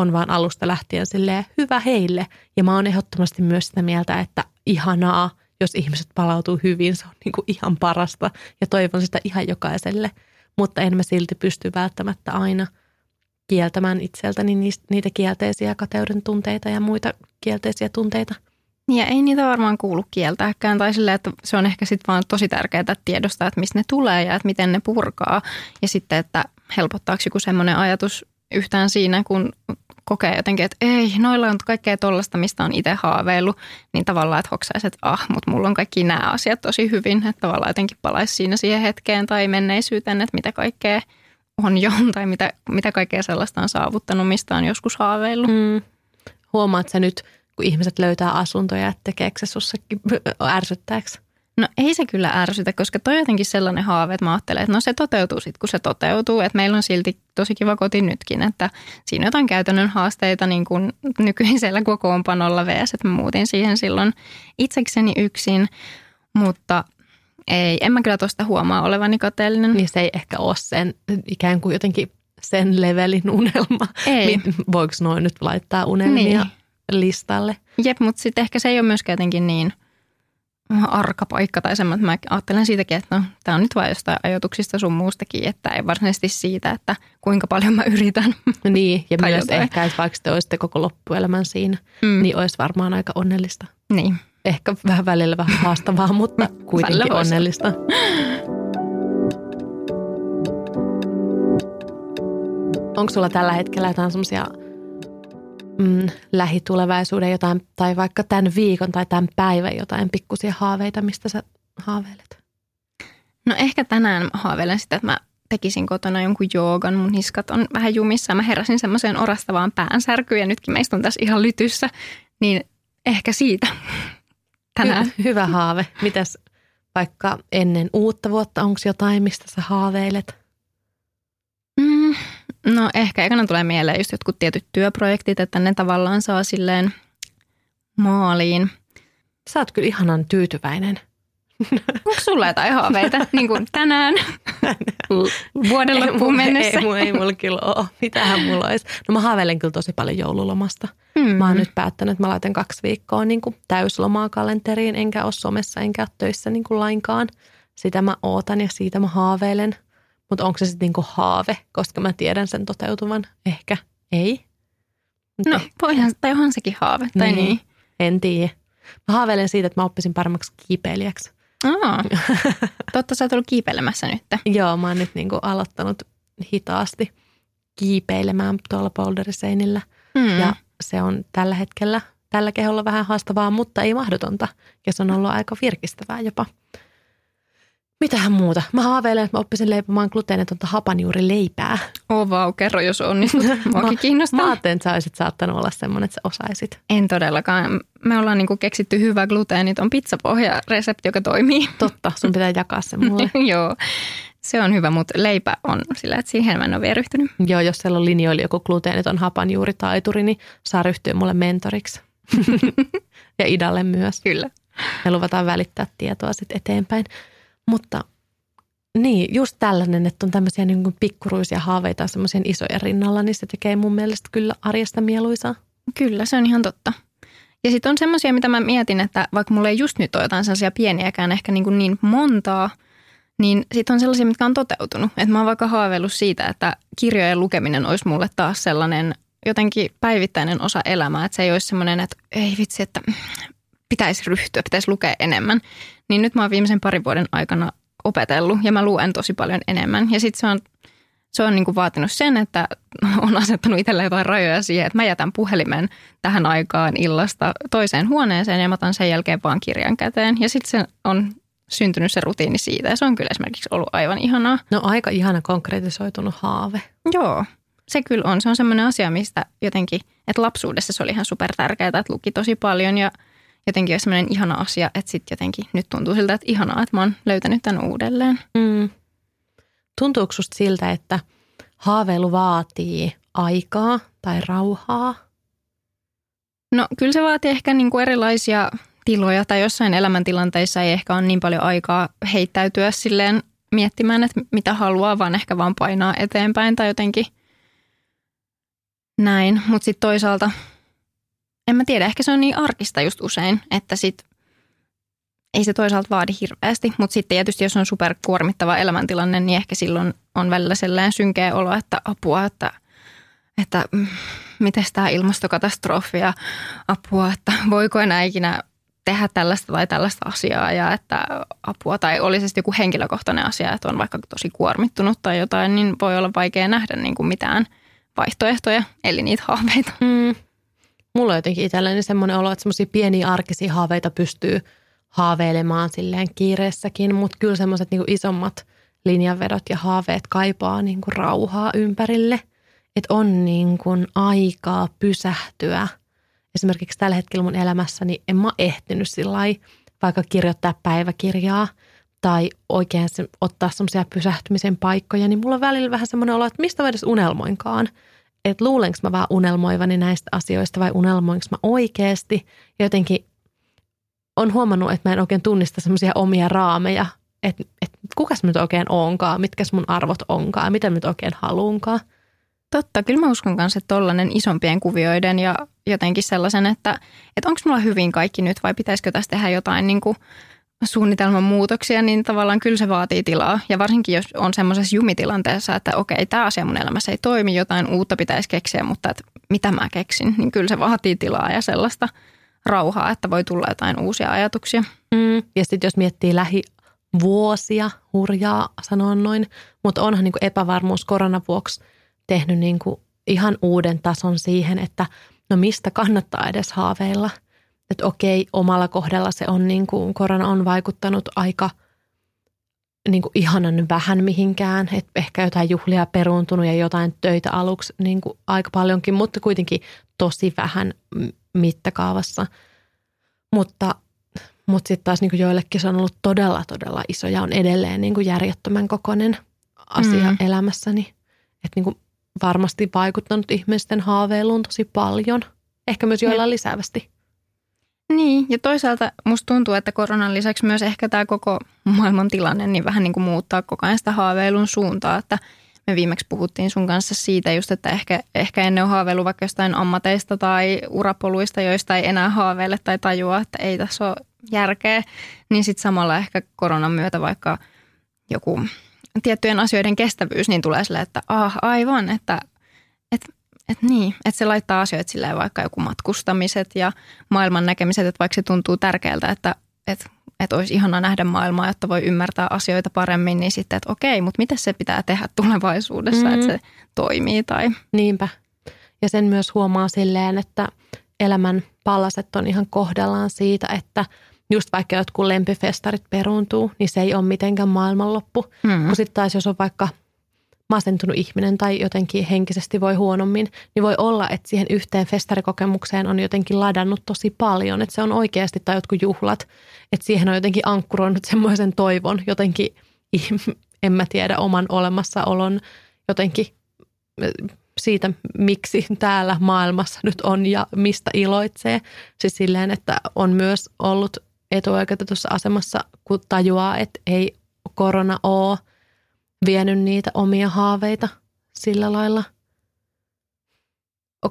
S2: on vaan alusta lähtien silleen hyvä heille. Ja mä oon ehdottomasti myös sitä mieltä, että ihanaa, jos ihmiset palautuu hyvin, se on niin kuin ihan parasta. Ja toivon sitä ihan jokaiselle. Mutta en mä silti pysty välttämättä aina kieltämään itseltäni niitä kielteisiä kateuden tunteita ja muita kielteisiä tunteita.
S3: Ja ei niitä varmaan kuulu kieltääkään. Tai silleen, että se on ehkä sitten vaan tosi tärkeää tiedostaa, että mistä ne tulee ja että miten ne purkaa. Ja sitten, että helpottaako joku semmoinen ajatus yhtään siinä, kun kokee jotenkin, että ei, noilla on kaikkea tollasta, mistä on itse haaveillut, niin tavallaan, että hoksaisi, että ah, mutta mulla on kaikki nämä asiat tosi hyvin, että tavallaan jotenkin palaisi siinä siihen hetkeen tai menneisyyteen, että mitä kaikkea on jo (laughs) tai mitä, mitä kaikkea sellaista on saavuttanut, mistä on joskus haaveillut.
S2: Mm. Huomaat sä nyt, kun ihmiset löytää asuntoja, että tekeekö se sussakin ärsyttääkö?
S3: No ei se kyllä ärsytä, koska toi on jotenkin sellainen haave, että mä ajattelen, että no se toteutuu sitten, kun se toteutuu. Että meillä on silti tosi kiva koti nytkin, että siinä on jotain käytännön haasteita niin kuin nykyisellä kokoonpanolla vs. Että mä muutin siihen silloin itsekseni yksin, mutta ei, en mä kyllä tuosta huomaa olevani kateellinen.
S2: Niin se ei ehkä ole sen ikään kuin jotenkin sen levelin unelma.
S3: Ei.
S2: Voiko noin nyt laittaa unelmia niin. listalle?
S3: Jep, mutta sitten ehkä se ei ole myöskään jotenkin niin arka paikka tai semmoinen, että mä ajattelen siitäkin, että no, tämä on nyt vain jostain ajatuksista sun muustakin, että ei varsinaisesti siitä, että kuinka paljon mä yritän.
S2: Niin, ja (laughs) myös jotain. ehkä, että vaikka te olisitte koko loppuelämän siinä, mm. niin olisi varmaan aika onnellista.
S3: Niin.
S2: Ehkä vähän välillä vähän haastavaa, mutta (laughs) kuitenkin onnellista. (laughs) Onko sulla tällä hetkellä jotain semmoisia mm, lähitulevaisuuden jotain, tai vaikka tämän viikon tai tämän päivän jotain pikkusia haaveita, mistä sä haaveilet?
S3: No ehkä tänään haaveilen sitä, että mä tekisin kotona jonkun joogan. Mun niskat on vähän jumissa. Mä heräsin semmoiseen orastavaan päänsärkyyn ja nytkin meistä on tässä ihan lytyssä. Niin ehkä siitä (laughs) tänään.
S2: Hy- hyvä haave. Mitäs vaikka ennen uutta vuotta, onko jotain, mistä sä haaveilet?
S3: Mm, no ehkä ekana tulee mieleen just jotkut tietyt työprojektit, että ne tavallaan saa silleen maaliin.
S2: Sä oot kyllä ihanan tyytyväinen. (laughs)
S3: Onko sulla jotain haaveita, (laughs) niin kuin tänään, (laughs) vuoden loppuun mennessä?
S2: Ei, ei, ei mulla kyllä ole. Mitähän mulla olisi? No mä haaveilen kyllä tosi paljon joululomasta. Mm. Mä oon nyt päättänyt, että mä laitan kaksi viikkoa niin kuin täyslomaa kalenteriin, enkä ole somessa, enkä ole töissä niin kuin lainkaan. Sitä mä ootan ja siitä mä haaveilen. Mutta onko se sitten niin kuin haave, koska mä tiedän sen toteutuvan? Ehkä ei.
S3: no, ehkä. voihan, tai onhan sekin haave, tai niin. niin.
S2: En tiedä. Mä haaveilen siitä, että mä oppisin paremmaksi kiipeilijäksi.
S3: Aa, (laughs) totta sä oot ollut kiipeilemässä nyt.
S2: Joo, mä oon nyt niinku aloittanut hitaasti kiipeilemään tuolla polderiseinillä. Mm. Ja se on tällä hetkellä, tällä keholla vähän haastavaa, mutta ei mahdotonta. Ja se on ollut aika virkistävää jopa. Mitähän muuta? Mä haaveilen, että mä oppisin leipomaan gluteenetonta hapanjuurileipää.
S3: Oh vau, kerro jos onnistut. (laughs) Muakin kiinnostaa.
S2: Mä ajattelin, että sä olisit saattanut olla semmoinen, että sä osaisit.
S3: En todellakaan. Me ollaan niinku keksitty hyvä gluteeniton pizzapohja-resepti, joka toimii.
S2: Totta, sun pitää jakaa se mulle. (laughs)
S3: Joo, se on hyvä, mutta leipä on sillä, että siihen mä en ole vielä ryhtynyt.
S2: Joo, jos siellä on linjoilla joku gluteeniton hapanjuuritaituri, niin saa ryhtyä mulle mentoriksi. (laughs) ja Idalle myös.
S3: Kyllä.
S2: Me luvataan välittää tietoa sitten eteenpäin. Mutta niin, just tällainen, että on tämmöisiä niin kuin pikkuruisia haaveita semmoisen isojen rinnalla, niin se tekee mun mielestä kyllä arjesta mieluisaa.
S3: Kyllä, se on ihan totta. Ja sitten on semmoisia, mitä mä mietin, että vaikka mulla ei just nyt ole jotain sellaisia pieniäkään ehkä niin, kuin niin montaa, niin sitten on sellaisia, mitkä on toteutunut. Että mä oon vaikka haaveillut siitä, että kirjojen lukeminen olisi mulle taas sellainen jotenkin päivittäinen osa elämää. Että se ei olisi semmoinen, että ei vitsi, että pitäisi ryhtyä, pitäisi lukea enemmän. Niin nyt mä oon viimeisen parin vuoden aikana opetellut ja mä luen tosi paljon enemmän. Ja sitten se on, se on niinku vaatinut sen, että (laughs) on asettanut itselle jotain rajoja siihen, että mä jätän puhelimen tähän aikaan illasta toiseen huoneeseen ja mä otan sen jälkeen vaan kirjan käteen. Ja sitten se on syntynyt se rutiini siitä ja se on kyllä esimerkiksi ollut aivan ihanaa.
S2: No aika ihana konkretisoitunut haave.
S3: Joo, se kyllä on. Se on semmoinen asia, mistä jotenkin, että lapsuudessa se oli ihan super tärkeää, että luki tosi paljon ja – jotenkin olisi sellainen ihana asia, että sitten jotenkin nyt tuntuu siltä, että ihanaa, että mä oon löytänyt tämän uudelleen. Mm.
S2: Tuntuuko susta siltä, että haaveilu vaatii aikaa tai rauhaa?
S3: No kyllä se vaatii ehkä niin kuin erilaisia tiloja tai jossain elämäntilanteissa ei ehkä ole niin paljon aikaa heittäytyä silleen miettimään, että mitä haluaa, vaan ehkä vaan painaa eteenpäin tai jotenkin näin. Mutta sitten toisaalta en mä tiedä, ehkä se on niin arkista just usein, että sit ei se toisaalta vaadi hirveästi, mutta sitten tietysti jos on superkuormittava elämäntilanne, niin ehkä silloin on välillä sellainen synkeä olo, että apua, että, että mm, miten tämä ilmastokatastrofi ja apua, että voiko enää ikinä tehdä tällaista tai tällaista asiaa ja että apua tai olisi joku henkilökohtainen asia, että on vaikka tosi kuormittunut tai jotain, niin voi olla vaikea nähdä niin kuin mitään vaihtoehtoja, eli niitä haaveita. Mm
S2: mulla on jotenkin itselleni semmoinen olo, että semmoisia pieniä arkisia haaveita pystyy haaveilemaan silleen kiireessäkin, mutta kyllä semmoiset niin isommat linjanvedot ja haaveet kaipaa niin kuin rauhaa ympärille. Että on niin kuin aikaa pysähtyä. Esimerkiksi tällä hetkellä mun elämässäni en mä ehtinyt sillä vaikka kirjoittaa päiväkirjaa tai oikein ottaa semmoisia pysähtymisen paikkoja, niin mulla on välillä vähän semmoinen olo, että mistä mä edes unelmoinkaan. Että luulenko mä vaan unelmoivani näistä asioista vai unelmoinko mä oikeasti. Ja jotenkin on huomannut, että mä en oikein tunnista semmoisia omia raameja, että, että kukas mä nyt oikein onkaan, mitkä mun arvot onkaan, mitä mä nyt oikein haluunkaan.
S3: Totta, kyllä mä uskon kanssa, että tollainen isompien kuvioiden ja jotenkin sellaisen, että, että onko mulla hyvin kaikki nyt vai pitäisikö tässä tehdä jotain niin kuin suunnitelman muutoksia, niin tavallaan kyllä se vaatii tilaa. Ja varsinkin jos on semmoisessa jumitilanteessa, että okei, tämä asia mun elämässä ei toimi, jotain uutta pitäisi keksiä, mutta että mitä mä keksin, niin kyllä se vaatii tilaa ja sellaista rauhaa, että voi tulla jotain uusia ajatuksia.
S2: Mm. Ja sitten jos miettii lähivuosia, hurjaa sanoa noin, mutta onhan niin epävarmuus koronavuoksi tehnyt niin ihan uuden tason siihen, että no mistä kannattaa edes haaveilla. Että okei, omalla kohdalla se on niin kuin, korona on vaikuttanut aika niin kuin ihanan vähän mihinkään. Että ehkä jotain juhlia peruuntunut ja jotain töitä aluksi niin kuin aika paljonkin, mutta kuitenkin tosi vähän mittakaavassa. Mutta, mutta sitten taas niin kuin joillekin se on ollut todella, todella iso ja on edelleen niin kuin järjettömän kokoinen asia mm. elämässäni. Että niin kuin varmasti vaikuttanut ihmisten haaveiluun tosi paljon. Ehkä myös joilla lisäävästi.
S3: Niin, ja toisaalta musta tuntuu, että koronan lisäksi myös ehkä tämä koko maailman tilanne niin vähän niin kuin muuttaa koko ajan sitä haaveilun suuntaa, että me viimeksi puhuttiin sun kanssa siitä just, että ehkä, ehkä ennen on haaveilu vaikka jostain ammateista tai urapoluista, joista ei enää haaveile tai tajua, että ei tässä ole järkeä, niin sitten samalla ehkä koronan myötä vaikka joku tiettyjen asioiden kestävyys, niin tulee silleen, että ah, aivan, että, että niin, että se laittaa asioita silleen vaikka joku matkustamiset ja maailman näkemiset, että vaikka se tuntuu tärkeältä, että, että, että olisi ihana nähdä maailmaa, jotta voi ymmärtää asioita paremmin, niin sitten, että okei, mutta mitä se pitää tehdä tulevaisuudessa, mm-hmm. että se toimii tai...
S2: Niinpä. Ja sen myös huomaa silleen, että elämän palaset on ihan kohdallaan siitä, että – just vaikka jotkut lempifestarit peruuntuu, niin se ei ole mitenkään maailmanloppu. Mm. Kun sitten taas jos on vaikka masentunut ihminen tai jotenkin henkisesti voi huonommin, niin voi olla, että siihen yhteen festarikokemukseen on jotenkin ladannut tosi paljon. Että se on oikeasti, tai jotkut juhlat, että siihen on jotenkin ankkuroinut semmoisen toivon jotenkin, (laughs) en mä tiedä, oman olemassaolon jotenkin siitä, miksi täällä maailmassa nyt on ja mistä iloitsee. Siis silleen, että on myös ollut etuoikeutetussa asemassa, kun tajuaa, että ei korona ole vienyt niitä omia haaveita sillä lailla.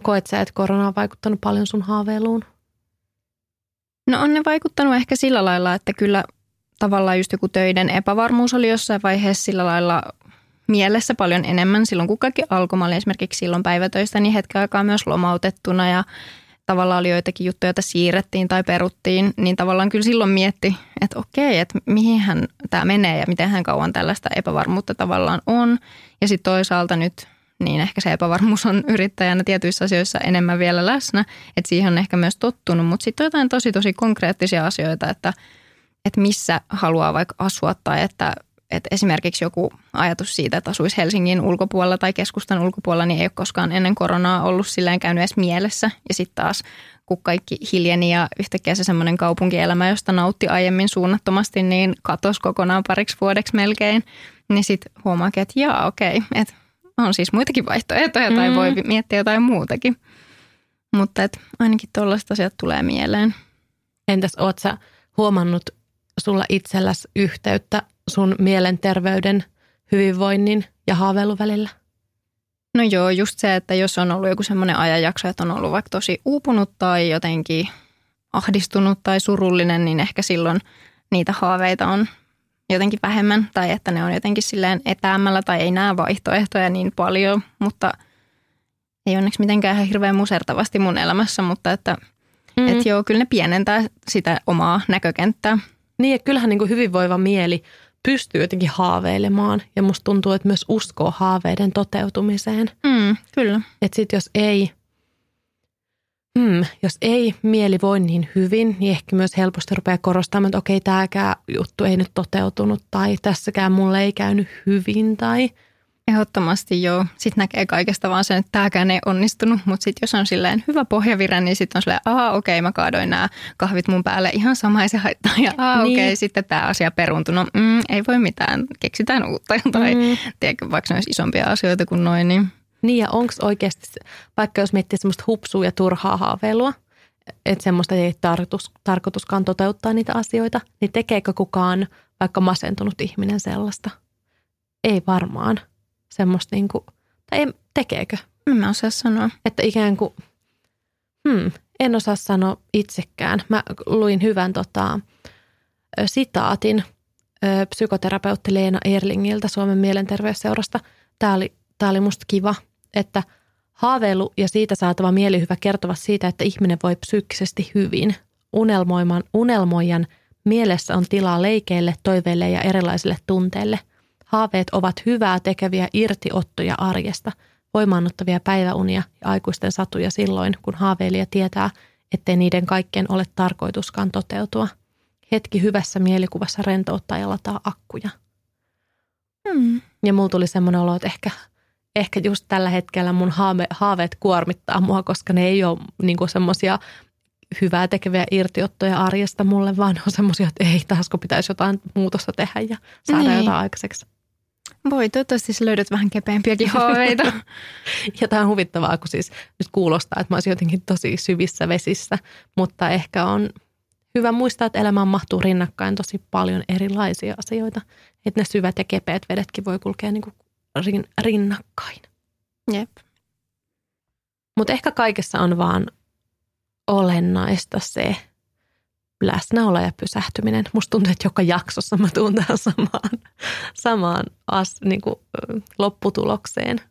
S2: Koet sä, että korona on vaikuttanut paljon sun haaveiluun?
S3: No on ne vaikuttanut ehkä sillä lailla, että kyllä tavallaan just joku töiden epävarmuus oli jossain vaiheessa sillä lailla mielessä paljon enemmän silloin, kun kaikki alkoi. Mä olin esimerkiksi silloin päivätöistä niin hetken aikaa myös lomautettuna ja tavallaan oli joitakin juttuja, joita siirrettiin tai peruttiin, niin tavallaan kyllä silloin mietti, että okei, että mihin hän tämä menee ja miten hän kauan tällaista epävarmuutta tavallaan on. Ja sitten toisaalta nyt niin ehkä se epävarmuus on yrittäjänä tietyissä asioissa enemmän vielä läsnä, että siihen on ehkä myös tottunut, mutta sitten jotain tosi tosi konkreettisia asioita, että, että missä haluaa vaikka asua tai että että esimerkiksi joku ajatus siitä, että asuisi Helsingin ulkopuolella tai keskustan ulkopuolella, niin ei ole koskaan ennen koronaa ollut silleen käynyt edes mielessä. Ja sitten taas, kun kaikki hiljeni ja yhtäkkiä se semmoinen kaupunkielämä, josta nautti aiemmin suunnattomasti, niin katosi kokonaan pariksi vuodeksi melkein. Niin sitten huomaakin, että jaa, okei, että on siis muitakin vaihtoehtoja tai mm. voi miettiä jotain muutakin. Mutta et ainakin tuollaiset asiat tulee mieleen.
S2: Entäs oot sä huomannut sulla itselläsi yhteyttä sun mielenterveyden, hyvinvoinnin ja haaveilun välillä?
S3: No joo, just se, että jos on ollut joku semmoinen ajanjakso, että on ollut vaikka tosi uupunut tai jotenkin ahdistunut tai surullinen, niin ehkä silloin niitä haaveita on jotenkin vähemmän tai että ne on jotenkin silleen etäämällä tai ei näe vaihtoehtoja niin paljon, mutta ei onneksi mitenkään ihan hirveän musertavasti mun elämässä, mutta että mm. et joo, kyllä ne pienentää sitä omaa näkökenttää.
S2: Niin, että kyllähän niin kuin hyvinvoiva mieli pystyy jotenkin haaveilemaan ja musta tuntuu, että myös uskoo haaveiden toteutumiseen.
S3: Mm, kyllä.
S2: Että sit jos ei, hmm, jos ei mieli voi niin hyvin, niin ehkä myös helposti rupeaa korostamaan, että okei, tämäkään juttu ei nyt toteutunut tai tässäkään mulle ei käynyt hyvin tai
S3: Ehdottomasti joo. Sitten näkee kaikesta vaan sen, että tämäkään ei onnistunut, mutta sitten jos on silleen hyvä pohjavirä, niin sitten on silleen, aa okei, okay, mä kaadoin nämä kahvit mun päälle ihan sama se haittaa. Ja aa niin. okei, okay, sitten tämä asia peruntunut. No, mm, ei voi mitään, keksitään uutta tai mm. tiedätkö, vaikka ne olisi isompia asioita kuin noin. Niin,
S2: niin ja onko oikeasti, vaikka jos miettii semmoista hupsua ja turhaa haaveilua, että semmoista ei tarkoitus, tarkoituskaan toteuttaa niitä asioita, niin tekeekö kukaan vaikka masentunut ihminen sellaista? Ei varmaan semmoista niin kuin, tai ei, tekeekö?
S3: En mä osaa sanoa.
S2: Että ikään kuin, hmm, en osaa sanoa itsekään. Mä luin hyvän tota, sitaatin psykoterapeutti Leena Erlingiltä Suomen mielenterveysseurasta. Tämä oli, tämä oli musta kiva, että haaveilu ja siitä saatava mielihyvä kertovat siitä, että ihminen voi psyykkisesti hyvin. Unelmoiman, unelmoijan mielessä on tilaa leikeille, toiveille ja erilaisille tunteille. Haaveet ovat hyvää tekeviä irtiottoja arjesta, voimaannuttavia päiväunia ja aikuisten satuja silloin, kun haaveilija tietää, ettei niiden kaikkien ole tarkoituskaan toteutua. Hetki hyvässä mielikuvassa rentouttaa ja lataa akkuja. Hmm. Ja mulla tuli semmoinen olo, että ehkä, ehkä just tällä hetkellä mun haave, haaveet kuormittaa mua, koska ne ei ole niinku semmoisia hyvää tekeviä irtiottoja arjesta mulle, vaan on semmoisia, että ei, taas kun pitäisi jotain muutosta tehdä ja saada niin. jotain aikaiseksi.
S3: Voi, toivottavasti sä löydät vähän kepeämpiäkin haaveita.
S2: ja tämä on huvittavaa, kun siis nyt kuulostaa, että mä olisin jotenkin tosi syvissä vesissä, mutta ehkä on hyvä muistaa, että elämään mahtuu rinnakkain tosi paljon erilaisia asioita. Että ne syvät ja kepeät vedetkin voi kulkea niin kuin rinnakkain.
S3: Jep.
S2: Mutta ehkä kaikessa on vaan olennaista se, läsnäolo ja pysähtyminen. Musta tuntuu, että joka jaksossa mä tuun tähän samaan, samaan as, niin kuin, lopputulokseen.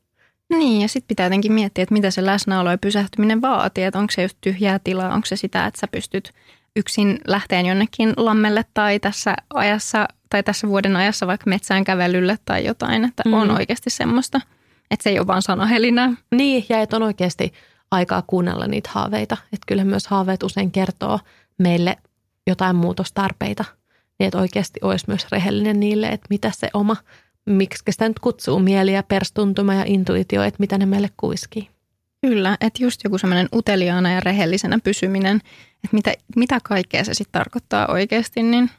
S3: Niin, ja sitten pitää jotenkin miettiä, että mitä se läsnäolo ja pysähtyminen vaatii. Että onko se just tyhjää tilaa, onko se sitä, että sä pystyt yksin lähteen jonnekin lammelle tai tässä ajassa tai tässä vuoden ajassa vaikka metsään kävelylle tai jotain, että mm. on oikeasti semmoista, että se ei ole vaan sanahelinää.
S2: Niin, ja että on oikeasti aikaa kuunnella niitä haaveita. Että kyllä myös haaveet usein kertoo meille jotain muutostarpeita, niin että oikeasti olisi myös rehellinen niille, että mitä se oma, miksi sitä nyt kutsuu mieli ja perstuntuma ja intuitio, että mitä ne meille kuiskii.
S3: Kyllä, että just joku semmoinen uteliaana ja rehellisenä pysyminen, että mitä, mitä kaikkea se sitten tarkoittaa oikeasti, niin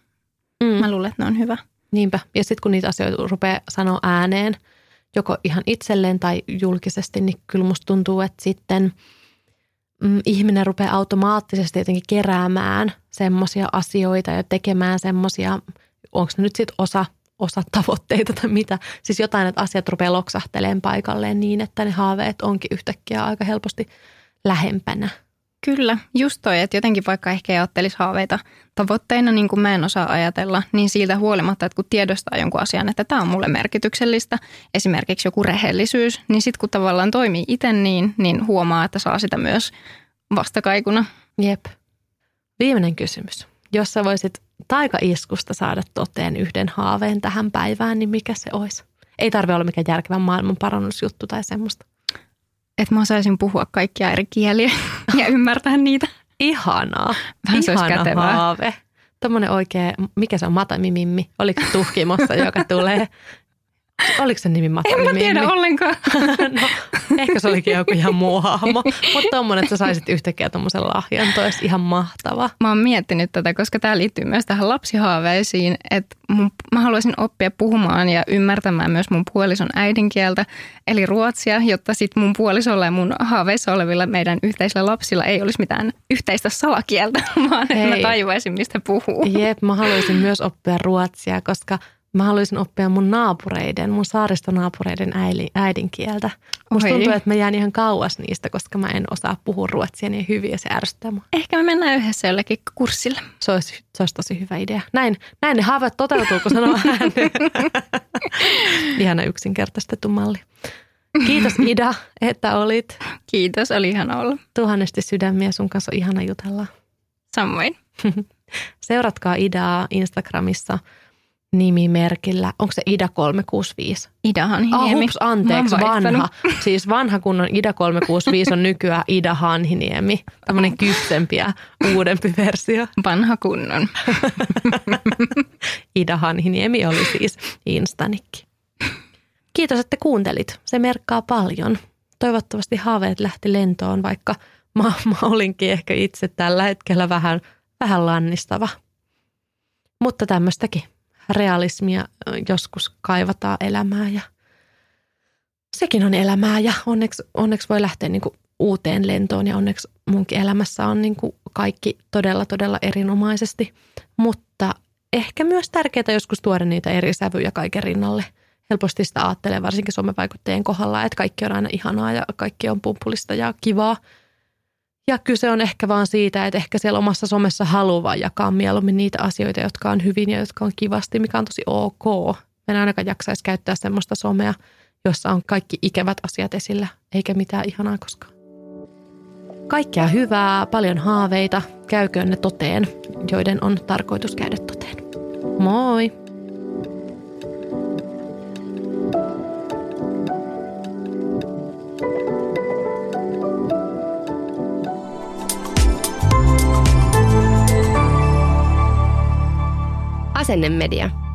S3: mm. mä luulen, että ne on hyvä.
S2: Niinpä. Ja sitten kun niitä asioita rupeaa sanoa ääneen, joko ihan itselleen tai julkisesti, niin kyllä musta tuntuu, että sitten – mm, ihminen rupeaa automaattisesti jotenkin keräämään semmoisia asioita ja tekemään semmoisia, onko ne nyt sitten osa, osa tavoitteita tai mitä. Siis jotain, että asiat rupeaa loksahteleen paikalleen niin, että ne haaveet onkin yhtäkkiä aika helposti lähempänä.
S3: Kyllä, just toi, että jotenkin vaikka ehkä ajattelisi haaveita tavoitteina, niin kuin mä en osaa ajatella, niin siitä huolimatta, että kun tiedostaa jonkun asian, että tämä on mulle merkityksellistä, esimerkiksi joku rehellisyys, niin sitten kun tavallaan toimii itse niin, niin huomaa, että saa sitä myös vastakaikuna.
S2: Jep. Viimeinen kysymys. Jos sä voisit taikaiskusta saada toteen yhden haaveen tähän päivään, niin mikä se olisi? Ei tarvi olla mikään järkevän maailman parannusjuttu tai semmoista
S3: että mä osaisin puhua kaikkia eri kieliä (laughs) ja ymmärtää niitä.
S2: Ihanaa. Vähän se Ihana haave. Tuommoinen oikea, mikä se on, Matamimimmi? Oliko tuhkimossa, joka tulee Oliko se nimi Mata?
S3: En mä tiedä nimi? ollenkaan. (laughs)
S2: no, ehkä se olikin joku ihan muu hahmo. Mutta tommonen, että sä saisit yhtäkkiä tommosen lahjan, toi olisi ihan mahtava.
S3: Mä oon miettinyt tätä, koska tämä liittyy myös tähän lapsihaaveisiin, että mun, mä haluaisin oppia puhumaan ja ymmärtämään myös mun puolison äidinkieltä, eli ruotsia, jotta sit mun puolisolla ja mun haaveissa olevilla meidän yhteisillä lapsilla ei olisi mitään yhteistä salakieltä, (laughs) vaan Hei. että mä tajuaisin, mistä puhuu.
S2: Jep, mä haluaisin myös oppia ruotsia, koska – mä haluaisin oppia mun naapureiden, mun saaristonaapureiden äidinkieltä. Musta Oi. tuntuu, että mä jään ihan kauas niistä, koska mä en osaa puhua ruotsia niin hyvin ja se ärsyttää mua.
S3: Ehkä me mennään yhdessä jollekin kurssille.
S2: Se olisi, se olisi tosi hyvä idea. Näin, näin ne haaveet toteutuu, kun sanoo ääneen. (laughs) Ihana yksinkertaistettu malli. Kiitos Ida, että olit.
S3: Kiitos, oli ihana olla.
S2: Tuhannesti sydämiä, sun kanssa on ihana jutella.
S3: Samoin. (laughs)
S2: Seuratkaa Idaa Instagramissa – nimimerkillä. Onko se Ida 365?
S3: Idahan
S2: Hanhiniemi. Ah, hups, anteeksi, vanha. (laughs) Siis vanha kunnon Ida 365 on nykyään Ida Hanhiniemi. Tämmöinen kypsempi ja uudempi versio.
S3: Vanha kunnon. (laughs)
S2: Ida Hanhiniemi oli siis Instanikki. Kiitos, että kuuntelit. Se merkkaa paljon. Toivottavasti haaveet lähti lentoon, vaikka mä, mä olinkin ehkä itse tällä hetkellä vähän, vähän lannistava. Mutta tämmöistäkin realismia joskus kaivataan elämää ja sekin on elämää ja onneksi, onneksi voi lähteä niin kuin uuteen lentoon ja onneksi munkin elämässä on niin kuin kaikki todella todella erinomaisesti. Mutta ehkä myös tärkeää joskus tuoda niitä eri sävyjä kaiken rinnalle. Helposti sitä ajattelee varsinkin somevaikuttajien kohdalla, että kaikki on aina ihanaa ja kaikki on pumpulista ja kivaa. Ja kyse on ehkä vaan siitä, että ehkä siellä omassa somessa haluaa jakaa mieluummin niitä asioita, jotka on hyvin ja jotka on kivasti, mikä on tosi ok. en ainakaan jaksaisi käyttää semmoista somea, jossa on kaikki ikävät asiat esillä, eikä mitään ihanaa koskaan. Kaikkea hyvää, paljon haaveita, käyköön ne toteen, joiden on tarkoitus käydä toteen. Moi!
S1: Asennemedia.